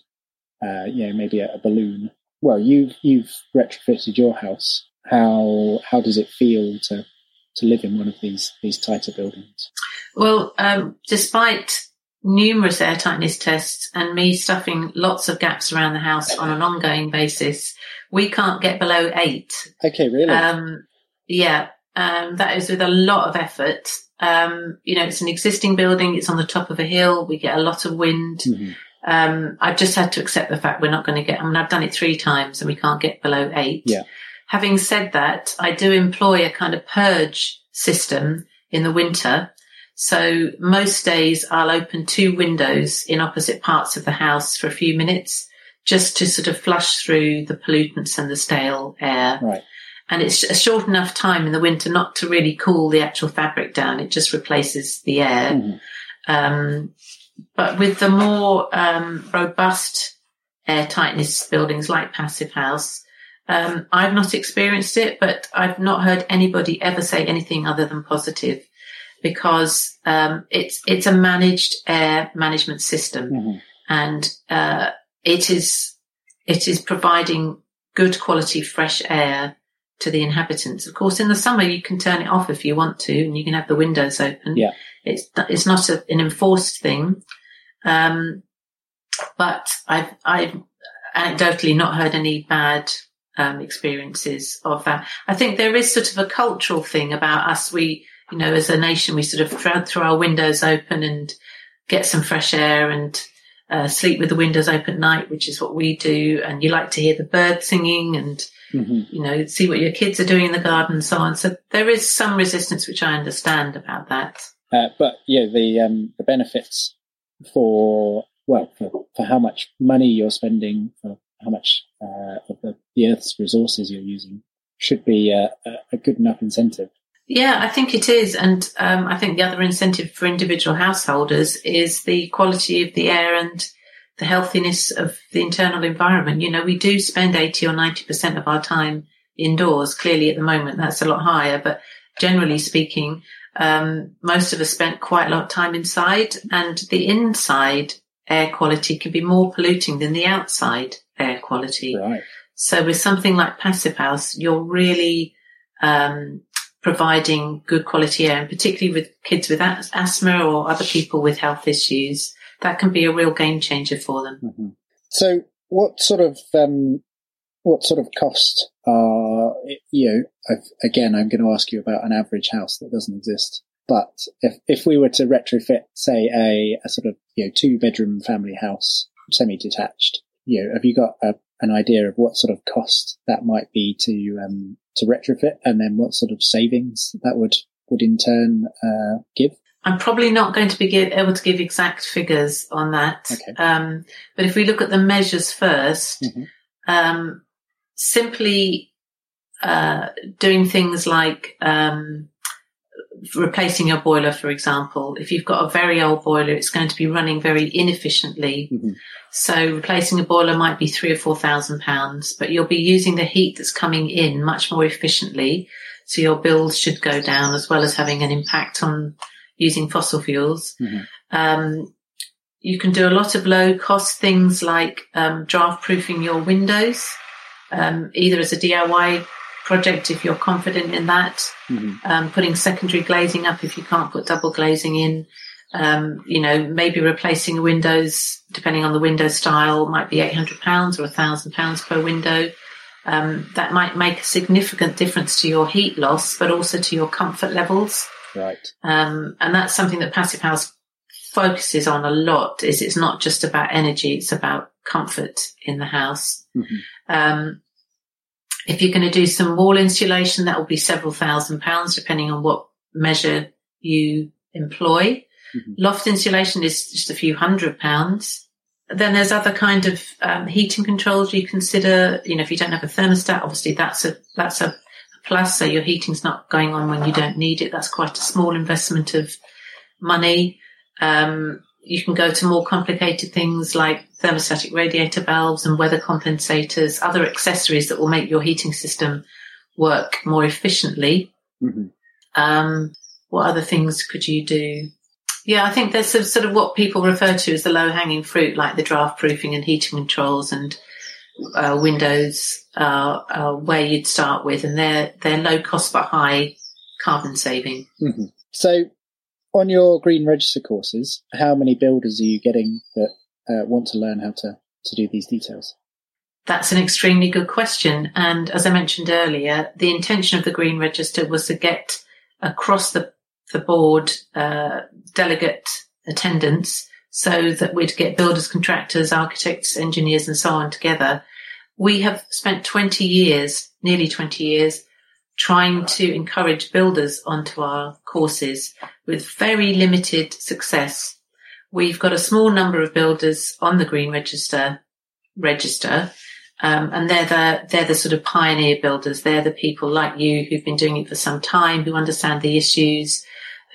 uh, you know, maybe a, a balloon. Well, you've you've retrofitted your house. How how does it feel to to live in one of these these tighter buildings? Well, um, despite numerous air tightness tests and me stuffing lots of gaps around the house on an ongoing basis, we can't get below eight. Okay, really? Um, yeah, um, that is with a lot of effort. Um, you know, it's an existing building. It's on the top of a hill. We get a lot of wind. Mm-hmm. Um, I've just had to accept the fact we're not going to get, I mean, I've done it three times and we can't get below eight. Yeah. Having said that, I do employ a kind of purge system in the winter. So most days I'll open two windows in opposite parts of the house for a few minutes just to sort of flush through the pollutants and the stale air. Right. And it's a short enough time in the winter not to really cool the actual fabric down. It just replaces the air. Mm-hmm. Um, but with the more um, robust air tightness buildings like Passive House, um, I've not experienced it, but I've not heard anybody ever say anything other than positive because um, it's it's a managed air management system, mm-hmm. and uh, it is it is providing good quality fresh air to the inhabitants. Of course, in the summer you can turn it off if you want to, and you can have the windows open. Yeah, it's it's not a, an enforced thing, um, but I've I've anecdotally not heard any bad um, experiences of that. I think there is sort of a cultural thing about us. We, you know, as a nation, we sort of throw, throw our windows open and get some fresh air and uh, sleep with the windows open at night, which is what we do. And you like to hear the birds singing and, mm-hmm. you know, see what your kids are doing in the garden and so on. So there is some resistance, which I understand about that. Uh, but yeah, the um, the benefits for well for, for how much money you're spending for how much uh, of the, the, Earth's resources you're using should be a, a, good enough incentive. Yeah, I think it is. And um, I think the other incentive for individual householders is the quality of the air and the healthiness of the internal environment. You know, we do spend 80 or 90% of our time indoors. Clearly at the moment, that's a lot higher, but generally speaking, um, most of us spent quite a lot of time inside and the inside air quality can be more polluting than the outside air quality. Right. So with something like Passive House, you're really um, providing good quality air, and particularly with kids with asthma or other people with health issues, that can be a real game changer for them. Mm-hmm. So, what sort of um, what sort of cost are you know? Again, I'm going to ask you about an average house that doesn't exist. But if if we were to retrofit, say, a, a sort of you know two bedroom family house, semi detached, you know, have you got a, an idea of what sort of cost that might be to um, to retrofit, and then what sort of savings that would would in turn uh, give? I'm probably not going to be able to give exact figures on that. Okay. Um, but if we look at the measures 1st Mhm. um, simply uh, doing things like um, replacing your boiler, for example. If you've got a very old boiler, it's going to be running very inefficiently. Mhm. So replacing a boiler might be three or four thousand pounds, but you'll be using the heat that's coming in much more efficiently. So your bills should go down as well as having an impact on using fossil fuels. Mhm. Um, you can do a lot of low cost things like um, draft proofing your windows, um, either as a DIY project if you're confident in that, Mhm. um, putting secondary glazing up if you can't put double glazing in. Um, you know, maybe replacing windows, depending on the window style, might be eight hundred pounds or thousand pounds per window. Um, that might make a significant difference to your heat loss, but also to your comfort levels. Right. Um, and that's something that Passive House focuses on a lot. Is it's not just about energy; it's about comfort in the house. Mhm. If you're going to do some wall insulation, that will be several thousand pounds, depending on what measure you employ. Mhm. Loft insulation is just a few hundred pounds. Then there's other kind of um, heating controls you consider. You know, if you don't have a thermostat, obviously that's a that's a plus. So your heating's not going on when you don't need it. That's quite a small investment of money. Um, you can go to more complicated things like thermostatic radiator valves and weather compensators, other accessories that will make your heating system work more efficiently. Mhm. Um, what other things could you do? Yeah, I think there's some, sort of what people refer to as the low hanging fruit, like the draft proofing and heating controls and uh, windows, uh, uh, where you'd start with, and they're they're low cost but high carbon saving. Mhm. So, on your green register courses, how many builders are you getting that uh, want to learn how to to do these details? That's an extremely good question. And as I mentioned earlier, the intention of the Green Register was to get across the, the board uh, delegate attendance so that we'd get builders, contractors, architects, engineers, and so on together. We have spent 20 years, nearly 20 years, trying to encourage builders onto our courses with very limited success. We've got a small number of builders on the Green Register register. Um, and they're the, they're the sort of pioneer builders. They're the people like you who've been doing it for some time, who understand the issues,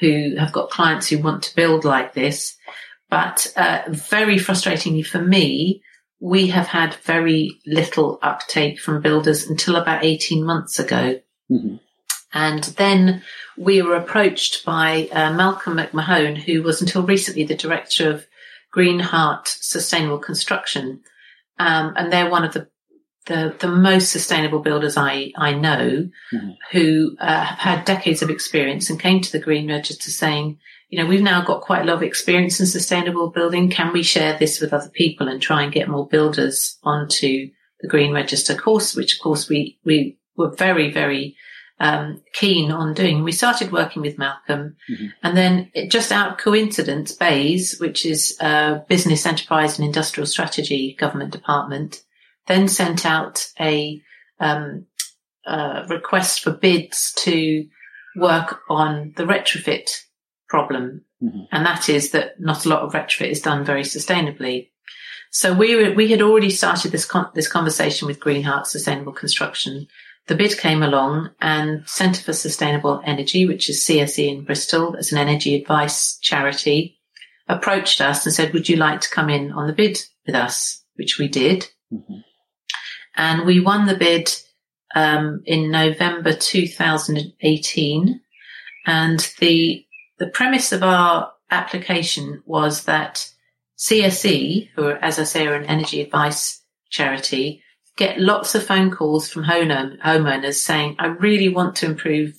who have got clients who want to build like this. But, uh, very frustratingly for me, we have had very little uptake from builders until about 18 months ago. Mhm. And then we were approached by uh, Malcolm McMahon, who was until recently the director of Green Heart Sustainable Construction. Um, and they're one of the, the, the most sustainable builders I, I know Mhm. who uh, have had decades of experience and came to the Green Register saying, you know, we've now got quite a lot of experience in sustainable building. Can we share this with other people and try and get more builders onto the Green Register course, which of course we, we were very, very um, keen on doing. We started working with Malcolm Mhm. and then it, just out of coincidence, BEIS, which is uh, Business Enterprise and Industrial Strategy Government Department, then sent out a um, uh, request for bids to work on the retrofit problem. Mhm. And that is that not a lot of retrofit is done very sustainably. So we were, we had already started this con- this conversation with Green Heart Sustainable Construction. The bid came along and Centre for Sustainable Energy, which is CSE in Bristol, as an energy advice charity, approached us and said, would you like to come in on the bid with us? Which we did. Mhm. And we won the bid um, in November 2018. And the the premise of our application was that CSE, who are, as I say, are an energy advice charity, get lots of phone calls from home- homeowners saying, I really want to improve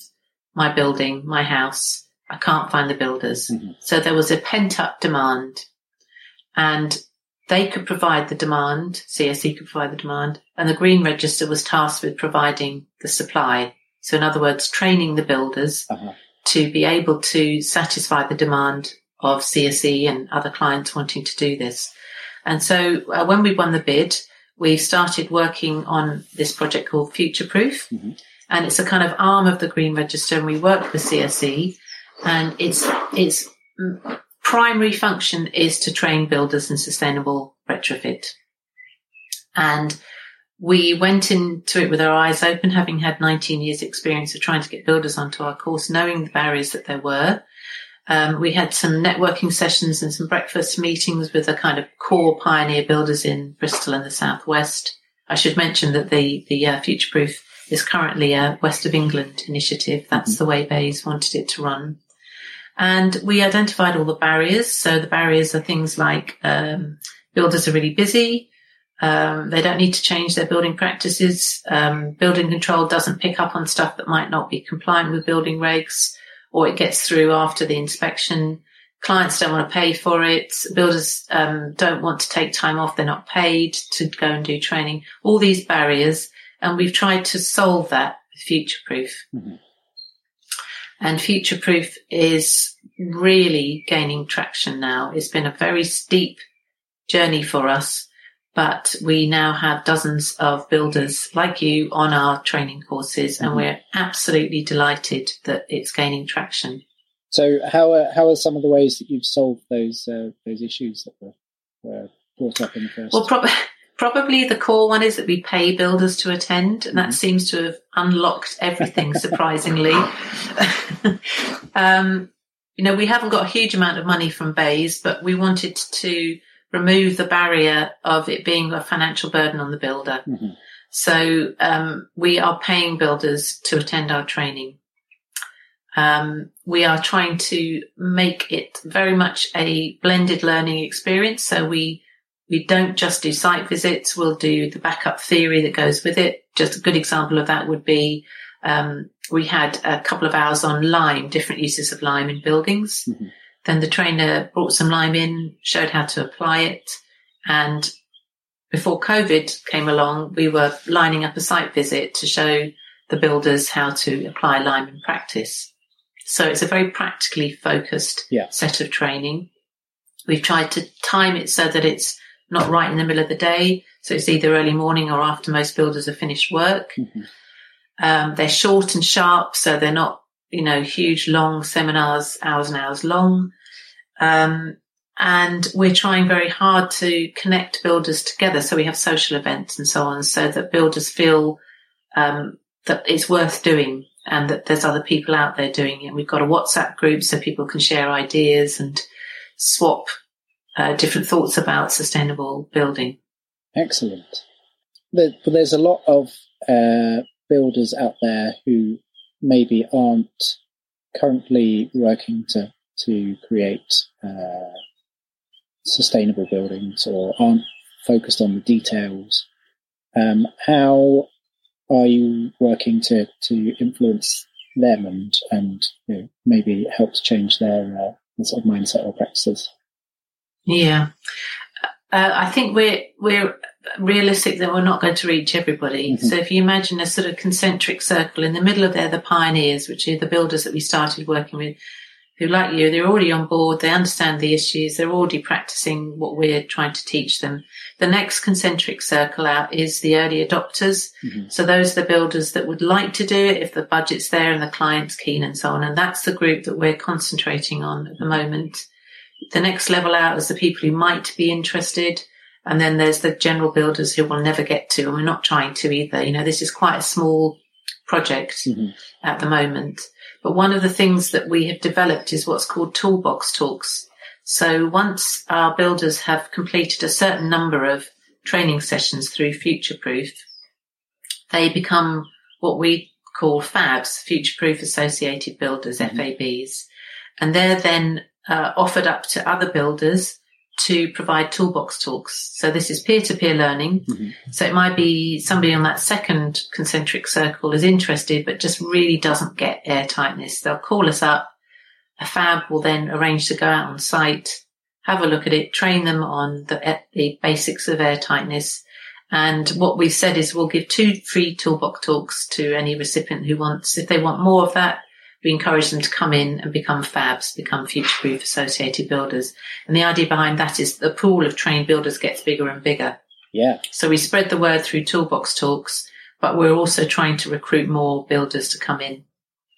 my building, my house. I can't find the builders. Mhm. So there was a pent up demand. And they could provide the demand, CSE could provide the demand, and the Green Register was tasked with providing the supply. So in other words, training the builders Uh-huh. to be able to satisfy the demand of CSE and other clients wanting to do this. And so uh, when we won the bid, we started working on this project called Future Proof. And it's a kind of arm of the Green Register and we work with CSE and its, its mm, primary function is to train builders in sustainable retrofit. And we went into it with our eyes open, having had 19 years experience of trying to get builders onto our course, knowing the barriers that there were. Um, we had some networking sessions and some breakfast meetings with the kind of core pioneer builders in Bristol and the Southwest. I should mention that the, the uh, Future Proof is currently a West of England initiative. That's the way BEIS wanted it to run. And we identified all the barriers. So the barriers are things like um, builders are really busy. Um, they don't need to change their building practices. Um, building control doesn't pick up on stuff that might not be compliant with building regs, or it gets through after the inspection. Clients don't want to pay for it. Builders um, don't want to take time off. They're not paid to go and do training. All these barriers, and we've tried to solve that with Future Proof. And Future Proof is really gaining traction now. It's been a very steep journey for us, but we now have dozens of builders like you on our training courses and Mhm. we're absolutely delighted that it's gaining traction. So, how are how are some of the ways that you've solved those uh, those issues that were, were brought up in the first? Well, prob- probably the core one is that we pay builders to attend, and that seems to have unlocked everything surprisingly. um, you know, we haven't got a huge amount of money from BEIS, but we wanted to remove the barrier of it being a financial burden on the builder. Mhm. So um, we are paying builders to attend our training. Um, we are trying to make it very much a blended learning experience. So we we don't just do site visits. We'll do the backup theory that goes with it. Just a good example of that would be um, we had a couple of hours on lime, different uses of lime in buildings. Mhm. Then the trainer brought some lime in, showed how to apply it, and before COVID came along, we were lining up a site visit to show the builders how to apply lime in practice. So it's a very practically focused Yeah. set of training. We've tried to time it so that it's not right in the middle of the day. So it's either early morning or after most builders have finished work. Mhm. Um, they're short and sharp, so they're not, you know, huge, long seminars, hours and hours long. Um, and we're trying very hard to connect builders together. So we have social events and so on, so that builders feel um, that it's worth doing and that there's other people out there doing it. We've got a WhatsApp group so people can share ideas and swap uh, different thoughts about sustainable building. Excellent. There, but there's a lot of uh, builders out there who maybe aren't currently working to to create uh, sustainable buildings or aren't focused on the details. Um, how are you working to to influence them and and you know, maybe help to change their uh, sort of mindset or practices? Yeah. Uh, I think we're, we're realistic that we're not going to reach everybody. Mhm. So if you imagine a sort of concentric circle in the middle of there, the pioneers, which are the builders that we started working with, who like you, they're already on board. They understand the issues. They're already practicing what we're trying to teach them. The next concentric circle out is the early adopters. Mhm. So those are the builders that would like to do it if the budget's there and the client's keen and so on. And that's the group that we're concentrating on at the moment. The next level out is the people who might be interested. And then there's the general builders who will never get to, and we're not trying to either. You know, this is quite a small project Mhm. at the moment. But one of the things that we have developed is what's called toolbox talks. So once our builders have completed a certain number of training sessions through Future Proof, they become what we call FABs, Future Proof Associated Builders, FABs. And they're then uh, offered up to other builders to provide toolbox talks. So this is peer-to-peer learning. Mhm. So it might be somebody on that second concentric circle is interested, but just really doesn't get air tightness. They'll call us up. A fab will then arrange to go out on site, have a look at it, train them on the, the basics of air tightness. And what we've said is we'll give two free toolbox talks to any recipient who wants, if they want more of that, we encourage them to come in and become FABs, become future-proof associated builders. And the idea behind that is the pool of trained builders gets bigger and bigger. Yeah. So we spread the word through toolbox talks, but we're also trying to recruit more builders to come in.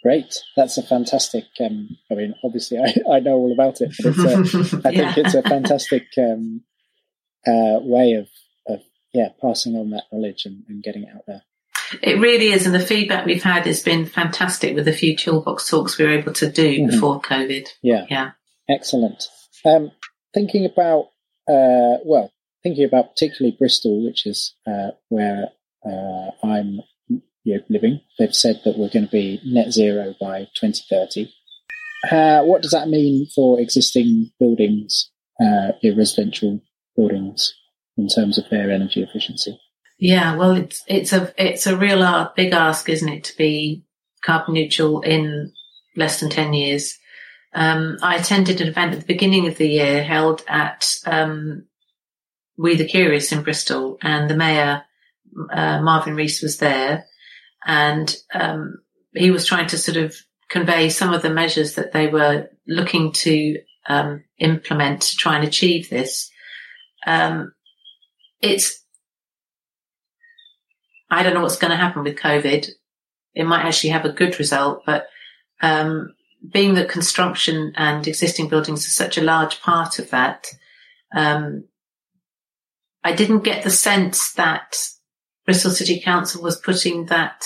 Great. That's a fantastic. Um, I mean, obviously, I, I know all about it, but a, I Yeah. think it's a fantastic um, uh, way of, of yeah passing on that knowledge and, and getting it out there. It really is, and the feedback we've had has been fantastic with the few toolbox talks we were able to do Mhm. before COVID. Yeah. Yeah. Excellent. Um, thinking about uh, well, thinking about particularly Bristol, which is uh, where uh, I'm you know, living. They've said that we're going to be net zero by 2030. Uh, what does that mean for existing buildings, uh, residential buildings, in terms of their energy efficiency? Yeah, well, it's it's a it's a real big ask, isn't it, to be carbon neutral in less than ten years. Um, I attended an event at the beginning of the year held at um, We the Curious in Bristol, and the mayor uh, Marvin Rees was there, and um, he was trying to sort of convey some of the measures that they were looking to um, implement to try and achieve this. Um, it's I don't know what's going to happen with COVID. It might actually have a good result, but um, being that construction and existing buildings are such a large part of that, um, I didn't get the sense that Bristol City Council was putting that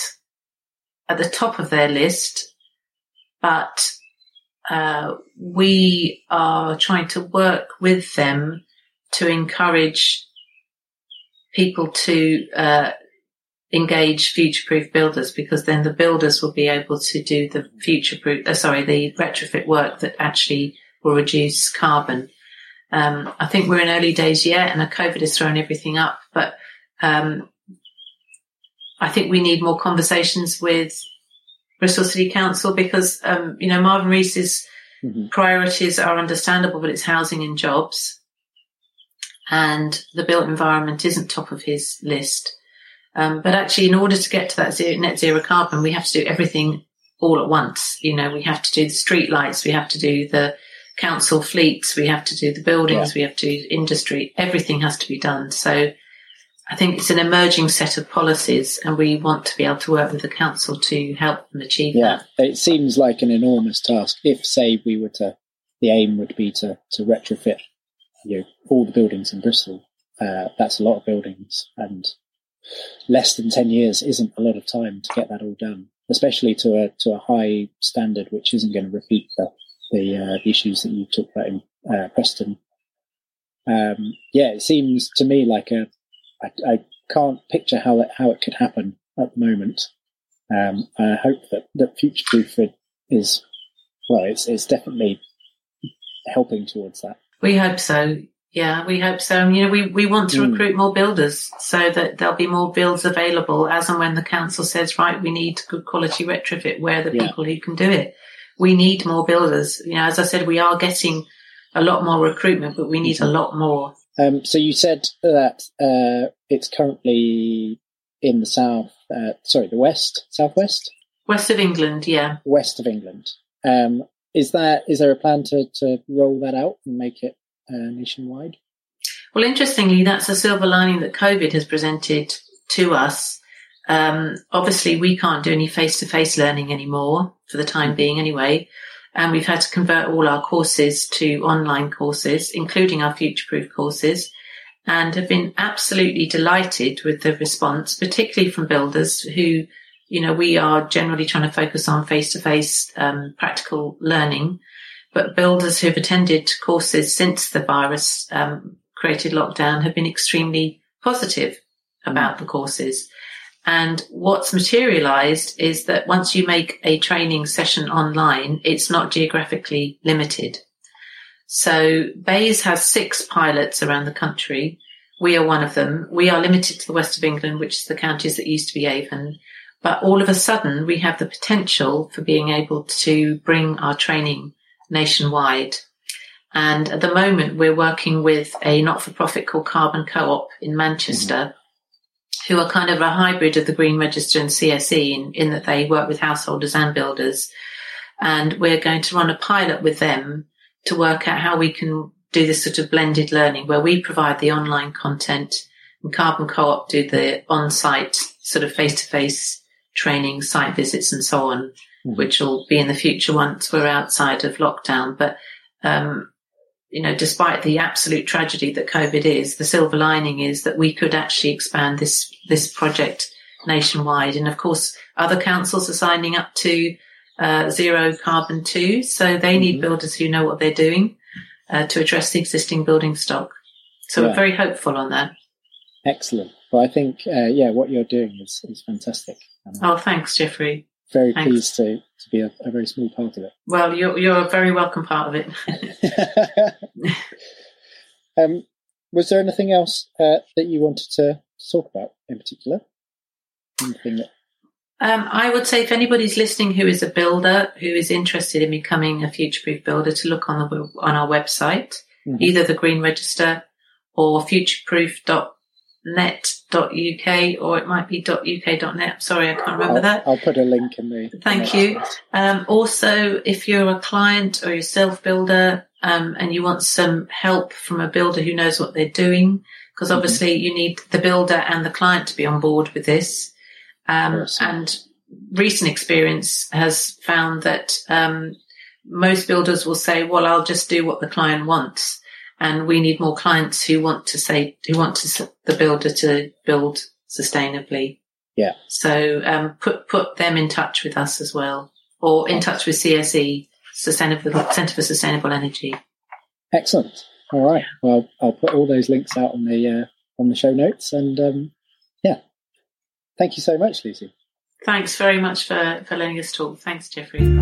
at the top of their list, but uh, we are trying to work with them to encourage people to uh, engage future-proof builders because then the builders will be able to do the future-proof, uh, sorry, the retrofit work that actually will reduce carbon. Um, I think we're in early days yet, and COVID has thrown everything up. But um, I think we need more conversations with Bristol City Council because um, you know Marvin Rees's priorities are understandable, but it's housing and jobs, and the built environment isn't top of his list. Um, but actually, in order to get to that zero, net zero carbon, we have to do everything all at once. You know, we have to do the street lights, we have to do the council fleets, we have to do the buildings, we have to do industry. Everything has to be done. So I think it's an emerging set of policies and we want to be able to work with the council to help them achieve Yeah, that. it seems like an enormous task. If, say, we were to, the aim would be to, to retrofit, you know, all the buildings in Bristol. Uh, that's a lot of buildings, and less than ten years isn't a lot of time to get that all done, especially to a to a high standard, which isn't going to repeat the the, uh, the issues that you talked about in uh, Preston. Um, yeah, it seems to me like a. I, I can't picture how it how it could happen at the moment. Um, I hope that that future proof is well. It's it's definitely helping towards that. We hope so. Yeah, we hope so. And, you know, we, we want to Mm. recruit more builders so that there'll be more builds available as and when the council says, right, we need good quality retrofit. Where are the Yeah. people who can do it? We need more builders. You know, as I said, we are getting a lot more recruitment, but we need Mm-hmm. a lot more. Um, so you said that uh, it's currently in the south, uh, sorry, the west, southwest, West of England, yeah. west of England. Um, is that is there a plan to to roll that out and make it nationwide? Well, interestingly, that's a silver lining that COVID has presented to us. Um, obviously, we can't do any face-to-face learning anymore for the time being, anyway. And we've had to convert all our courses to online courses, including our future-proof courses, and have been absolutely delighted with the response, particularly from builders who, you know, we are generally trying to focus on face-to-face um, practical learning but builders who've attended courses since the virus um, created lockdown have been extremely positive about the courses. And what's materialized is that once you make a training session online, it's not geographically limited. So BEIS has six pilots around the country. We are one of them. We are limited to the west of England, which is the counties that used to be Avon. But all of a sudden, we have the potential for being able to bring our training nationwide. And at the moment, we're working with a not-for-profit called Carbon Co-op in Manchester, mm-hmm. who are kind of a hybrid of the Green Register and CSE in, in that they work with householders and builders. And we're going to run a pilot with them to work out how we can do this sort of blended learning where we provide the online content and Carbon Co-op do the on-site sort of face-to-face training, site visits and so on, mm-hmm. which will be in the future once we're outside of lockdown. But, um, you know, despite the absolute tragedy that COVID is, the silver lining is that we could actually expand this, this project nationwide. And of course, other councils are signing up to, uh, zero carbon too. So they need mm-hmm. builders who know what they're doing, uh, to address the existing building stock. So yeah. we're very hopeful on that. Excellent. Well, I think, uh, yeah, what you're doing is, is fantastic. Oh, thanks, Jeffrey. Very thanks. pleased to, to be a, a, very small part of it. Well, you're, you're a very welcome part of it. um, was there anything else uh, that you wanted to talk about in particular? Anything that um, I would say if anybody's listening who is a builder who is interested in becoming a future-proof builder, to look on the on our website, mm-hmm. either the Green Register or futureproof.net net.uk or it might be .uk.net. Sorry, I can't remember I'll, that. I'll put a link in the. Thank you. Um, also, if you're a client or you're a self builder um, and you want some help from a builder who knows what they're doing, because mm-hmm. obviously mm-hmm. you need the builder and the client to be on board with this. Um, and recent experience has found that um, most builders will say, "Well, I'll just do what the client wants." And we need more clients who want to say who want to, the builder to build sustainably. Yeah. So um, put put them in touch with us as well, or in touch with CSE, Sustainable Centre for Sustainable Energy. Excellent. All right. Well, I'll put all those links out on the uh, on the show notes, and um, yeah, thank you so much, Lucy. Thanks very much for for letting us talk. Thanks, Jeffrey.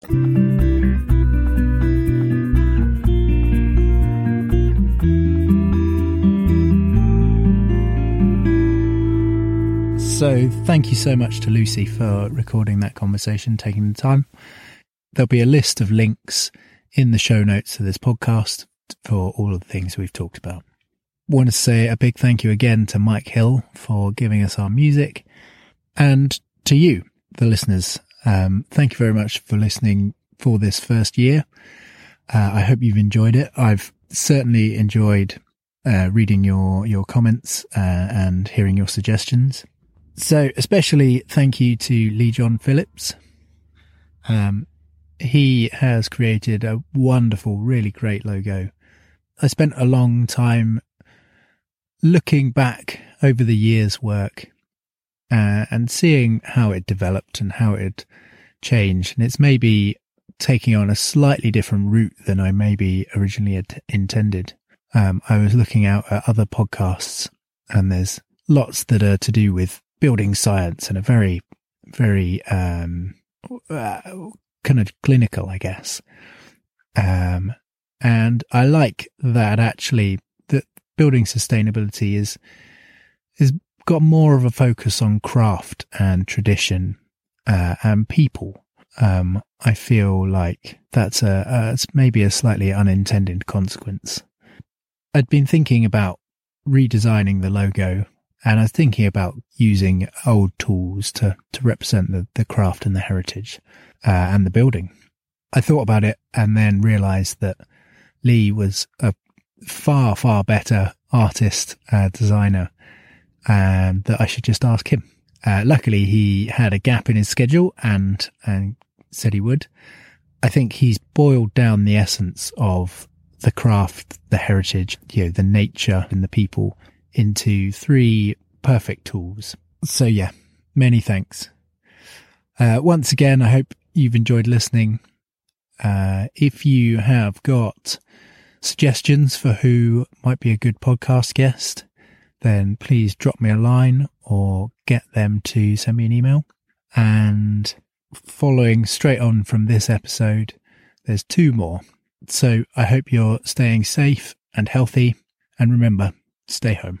So, thank you so much to Lucy for recording that conversation, taking the time. There'll be a list of links in the show notes to this podcast for all of the things we've talked about. Want to say a big thank you again to Mike Hill for giving us our music and to you, the listeners. Um, thank you very much for listening for this first year. Uh, I hope you've enjoyed it. I've certainly enjoyed uh, reading your your comments uh, and hearing your suggestions. So, especially thank you to Lee John Phillips. Um, he has created a wonderful, really great logo. I spent a long time looking back over the year's work uh, and seeing how it developed and how it changed. And it's maybe taking on a slightly different route than I maybe originally had intended. Um, I was looking out at other podcasts and there's lots that are to do with building science and a very, very, um, uh, kind of clinical, I guess. Um, and I like that actually that building sustainability is, is got more of a focus on craft and tradition uh, and people. Um, I feel like that's a, a it's maybe a slightly unintended consequence. I'd been thinking about redesigning the logo And I was thinking about using old tools to, to represent the, the craft and the heritage uh, and the building. I thought about it and then realized that Lee was a far, far better artist, uh, designer, and that I should just ask him. Uh, luckily, he had a gap in his schedule and, and said he would. I think he's boiled down the essence of the craft, the heritage, you know, the nature and the people into three perfect tools. So yeah, many thanks. Uh, once again, I hope you've enjoyed listening. Uh, if you have got suggestions for who might be a good podcast guest, then please drop me a line or get them to send me an email. And following straight on from this episode, there's two more. So I hope you're staying safe and healthy. And remember, stay home.